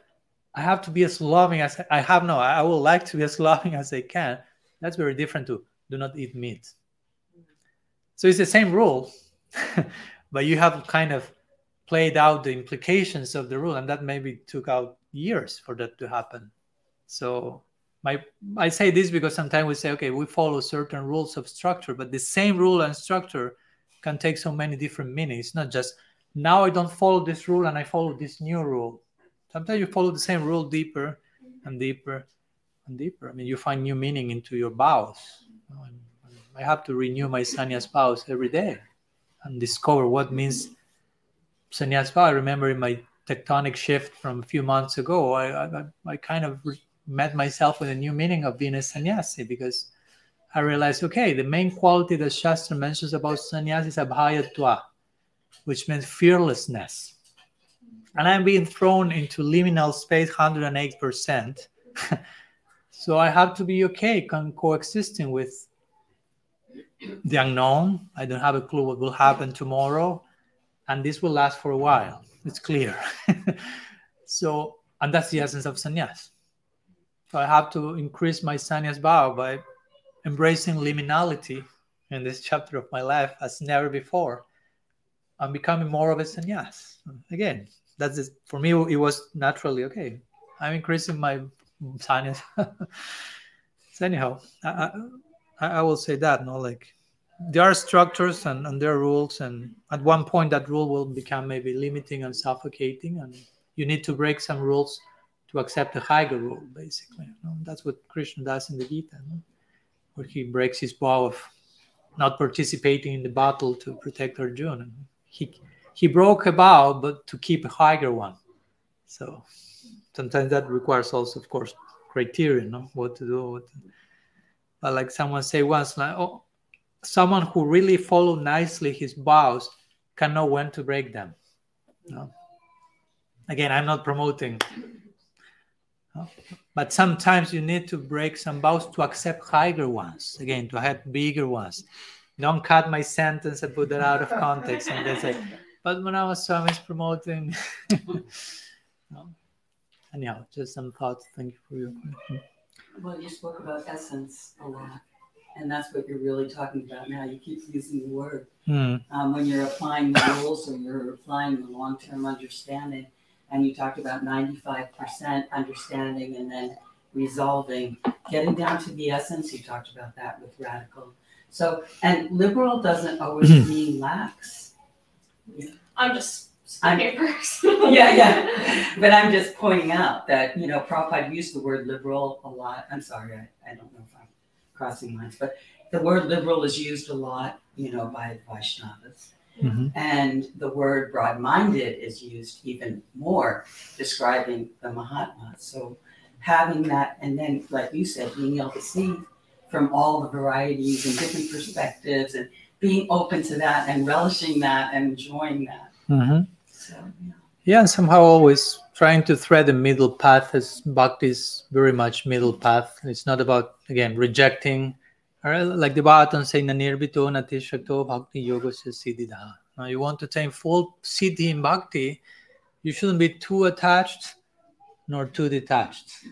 I have to be as loving as I have no. I would like to be as loving as I can. That's very different to do not eat meat. So it's the same rule, but you have kind of played out the implications of the rule, and that maybe took out years for that to happen. So my I say this because sometimes we say, okay, we follow certain rules of structure, but the same rule and structure can take so many different meanings. It's not just now I don't follow this rule and I follow this new rule sometimes you follow the same rule deeper and deeper and deeper. I mean, you find new meaning into your vows. I have to renew my sannyas vows every day and discover what means sannyas vow. I remember in my tectonic shift from a few months ago, I, I, I kind of met myself with a new meaning of being a sannyasi because I realized, okay, the main quality that Shastra mentions about sannyas is abhayatva, which means fearlessness and I'm being thrown into liminal space 108%. so I have to be okay con- coexisting with the unknown. I don't have a clue what will happen tomorrow, and this will last for a while. It's clear. so, and that's the essence of sannyas. So I have to increase my sannyas vow by embracing liminality in this chapter of my life as never before. I'm becoming more of a sannyas. Again, that's just, for me it was naturally okay I'm increasing my sinus. so anyhow, I, I, I will say that no, like there are structures and, and there are rules, and at one point that rule will become maybe limiting and suffocating, and you need to break some rules to accept a higher rule. Basically, you know? that's what Krishna does in the Gita, no? where he breaks his vow of not participating in the battle to protect Arjuna. He he broke a vow, but to keep a higher one. So sometimes that requires also, of course, criteria, no? what to do. What to... But like someone say once, like, oh, someone who really follow nicely his vows can know when to break them. No? Again, I'm not promoting, but sometimes you need to break some vows to accept higher ones. Again, to have bigger ones. Don't cut my sentence and put that out of context and then say, but when I was Swami is promoting. no? Anyhow, just some thoughts. Thank you for your question.
Well, you spoke about essence a lot, and that's what you're really talking about now. You keep using the word.
Hmm.
Um, when you're applying the rules or you're applying the long term understanding, and you talked about 95% understanding and then resolving, getting down to the essence, you talked about that with radical. So, and liberal doesn't always mean lax.
I'm just
I'm-
speaking first.
yeah, yeah. But I'm just pointing out that, you know, Prabhupada used the word liberal a lot. I'm sorry, I, I don't know if I'm crossing lines, but the word liberal is used a lot, you know, by Vaishnavas.
Mhm.
And the word broad minded is used even more, describing the Mahatma. So having that, and then, like you said, being able to see from all the varieties and different perspectives and being open to that and relishing that and enjoying that.
Mhm.
So, yeah.
Yeah, and somehow always trying to thread a middle path as bhakti is very much middle path. It's not about again rejecting, like the Bhagavatam saying "Nanirbito natishakto bhakti yoga siddhidha." Now you want to attain full siddhi in bhakti, you shouldn't be too attached nor too detached.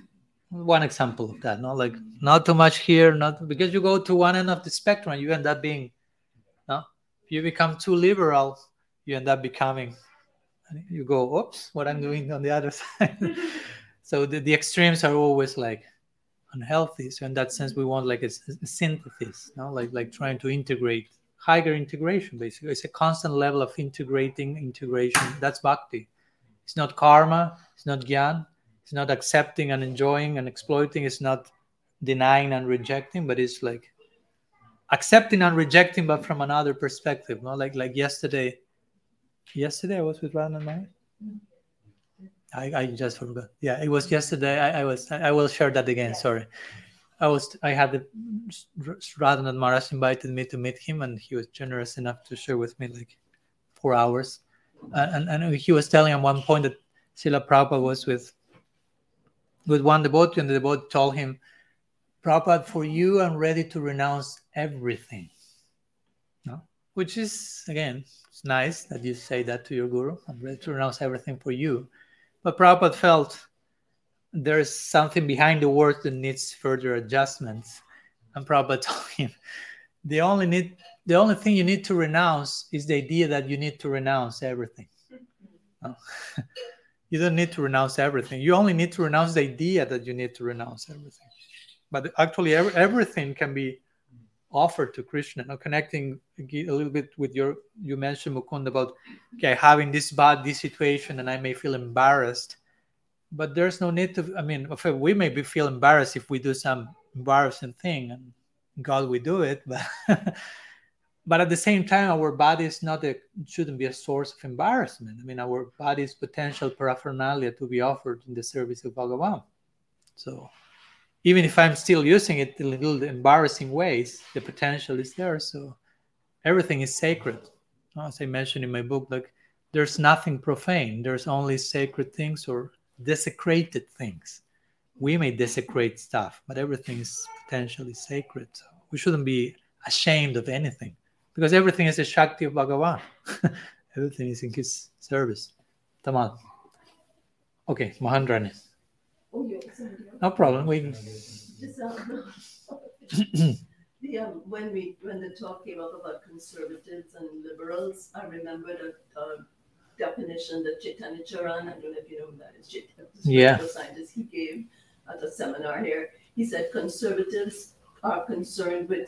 One example of that, no, like not too much here, not because you go to one end of the spectrum, you end up being, you become too liberal, you end up becoming you go, oops, what I'm doing on the other side. so the, the extremes are always like unhealthy. So in that sense, we want like a synthesis, no? like like trying to integrate higher integration. Basically, it's a constant level of integrating integration. That's bhakti. It's not karma. It's not gyan. It's not accepting and enjoying and exploiting. It's not denying and rejecting, but it's like accepting and rejecting, but from another perspective. No, like like yesterday yesterday I was with Radhanath Maharaj. I, I just forgot. Yeah, it was yesterday. I, I was. I will share that again. Sorry. I was. I had the Radhanath Maharaj invited me to meet him, and he was generous enough to share with me like four hours. And and he was telling at one point that Srila Prabhupada was with with one devotee, and the devotee told him, Prabhupada, for you, I'm ready to renounce everything. No, which is again it's nice that you say that to your guru. I'm ready to renounce everything for you. But Prabhupada felt there's something behind the words that needs further adjustments. And Prabhupada told him, the only need the only thing you need to renounce is the idea that you need to renounce everything. No. you don't need to renounce everything. You only need to renounce the idea that you need to renounce everything. But actually, every, everything can be offered to Krishna. Now, connecting a little bit with your, you mentioned Mukund about okay, having this bad this situation, and I may feel embarrassed. But there's no need to. I mean, we may be feel embarrassed if we do some embarrassing thing, and God we do it. But but at the same time, our body is not a shouldn't be a source of embarrassment. I mean, our body is potential paraphernalia to be offered in the service of Bhagavan. So even if I'm still using it in little embarrassing ways, the potential is there. So everything is sacred. As I mentioned in my book, like there's nothing profane. There's only sacred things or desecrated things. We may desecrate stuff, but everything is potentially sacred. So we shouldn't be ashamed of anything because everything is a Shakti of Bhagavan. everything is in his service. Tamal. Okay, Mahandrani.
Oh, else.
No problem. We
Just, um, the, um, when we when the talk came up about conservatives and liberals, I remember that uh, definition that Chaitanya Charan, I don't know if you know who that is, Chait- the
Yeah.
scientist, he gave at a seminar here. He said conservatives are concerned with,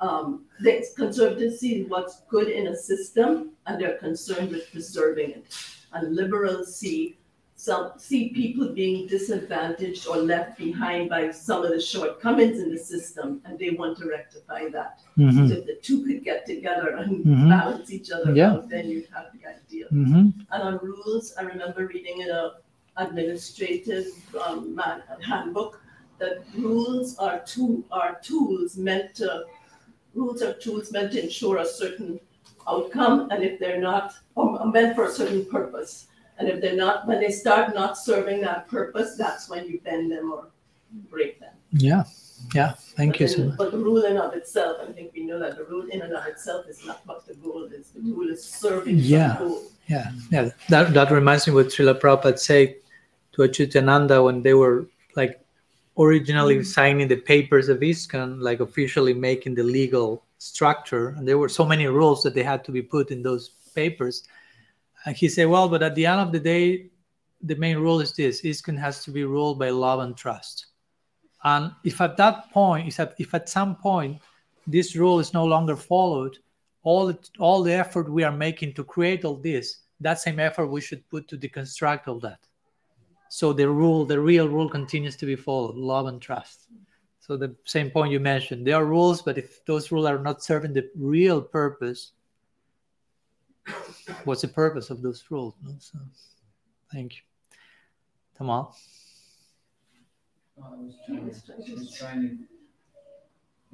um, they, conservatives see what's good in a system and they're concerned with preserving it. And liberals see some, see people being disadvantaged or left behind by some of the shortcomings in the system and they want to rectify that.
Mhm.
So if the two could get together and
Mhm.
balance each other
Yeah.
out, then you'd have the ideal.
Mhm.
And on rules, I remember reading in a administrative um, man, handbook that rules are tool are tools meant to rules are tools meant to ensure a certain outcome, and if they're not, are meant for a certain purpose, and if they're not, when they start not serving that purpose, that's when you bend them or break them.
Yeah, yeah. Thank
But
you
then-
so much.
But the rule in of itself, I think we know that the rule in and of itself is not what the goal is. The rule is serving
Yeah.
goal.
Yeah, yeah. That that reminds me what Srila Prabhupada said to Achyutananda when they were like originally mm-hmm. signing the papers of ISKCON, like officially making the legal structure, and there were so many rules that they had to be put in those papers. And he said, "Well, but at the end of the day, the main rule is this: ISKCON has to be ruled by love and trust. And if at that point, if at, if at some point this rule is no longer followed, all the, all the effort we are making to create all this, that same effort we should put to deconstruct all that. So the rule, the real rule continues to be followed, love and trust. So the same point you mentioned, there are rules, but if those rules are not serving the real purpose, what's the purpose of those rules? no? So, thank you. Tamal.
Oh, I was trying, I was trying to.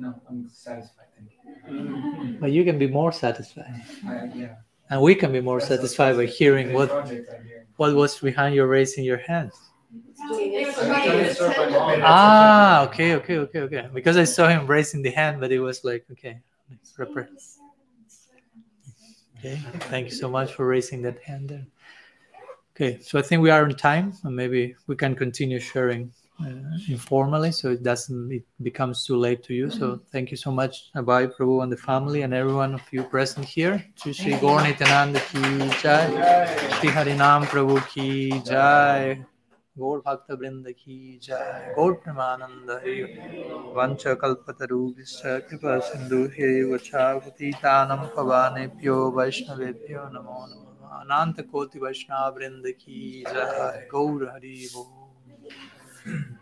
No, I'm satisfied. Thank you.
But you can be more satisfied.
I, yeah.
And we can be more
That's
satisfied by hearing what,
hearing.
what was behind your raising your hand.
Doing it
was
for
trying
me.
to
serve my mom.
Ah, okay, okay, okay, okay. Because I saw him raising the hand, but it was like, okay. Okay, thank you so much for raising that hand there. Okay, so I think we are on time, and maybe we can continue sharing uh, informally, so it doesn't it becomes too late to you. So thank you so much, Abai Prabhu and the family, and everyone of you present here. Gaur Nityananda ki jai, Prabhu ki jai. गौर भक्त वृंद की जय। गौर प्रेमानंद वंश कल्पतरुभ्यश्च कृपा सिंधु वचावतीतानं पवानेभ्यो वैष्णवेभ्यो नमो नमः। अनंत कोटि वैष्णव वृंद की जय। गौर हरि बोल।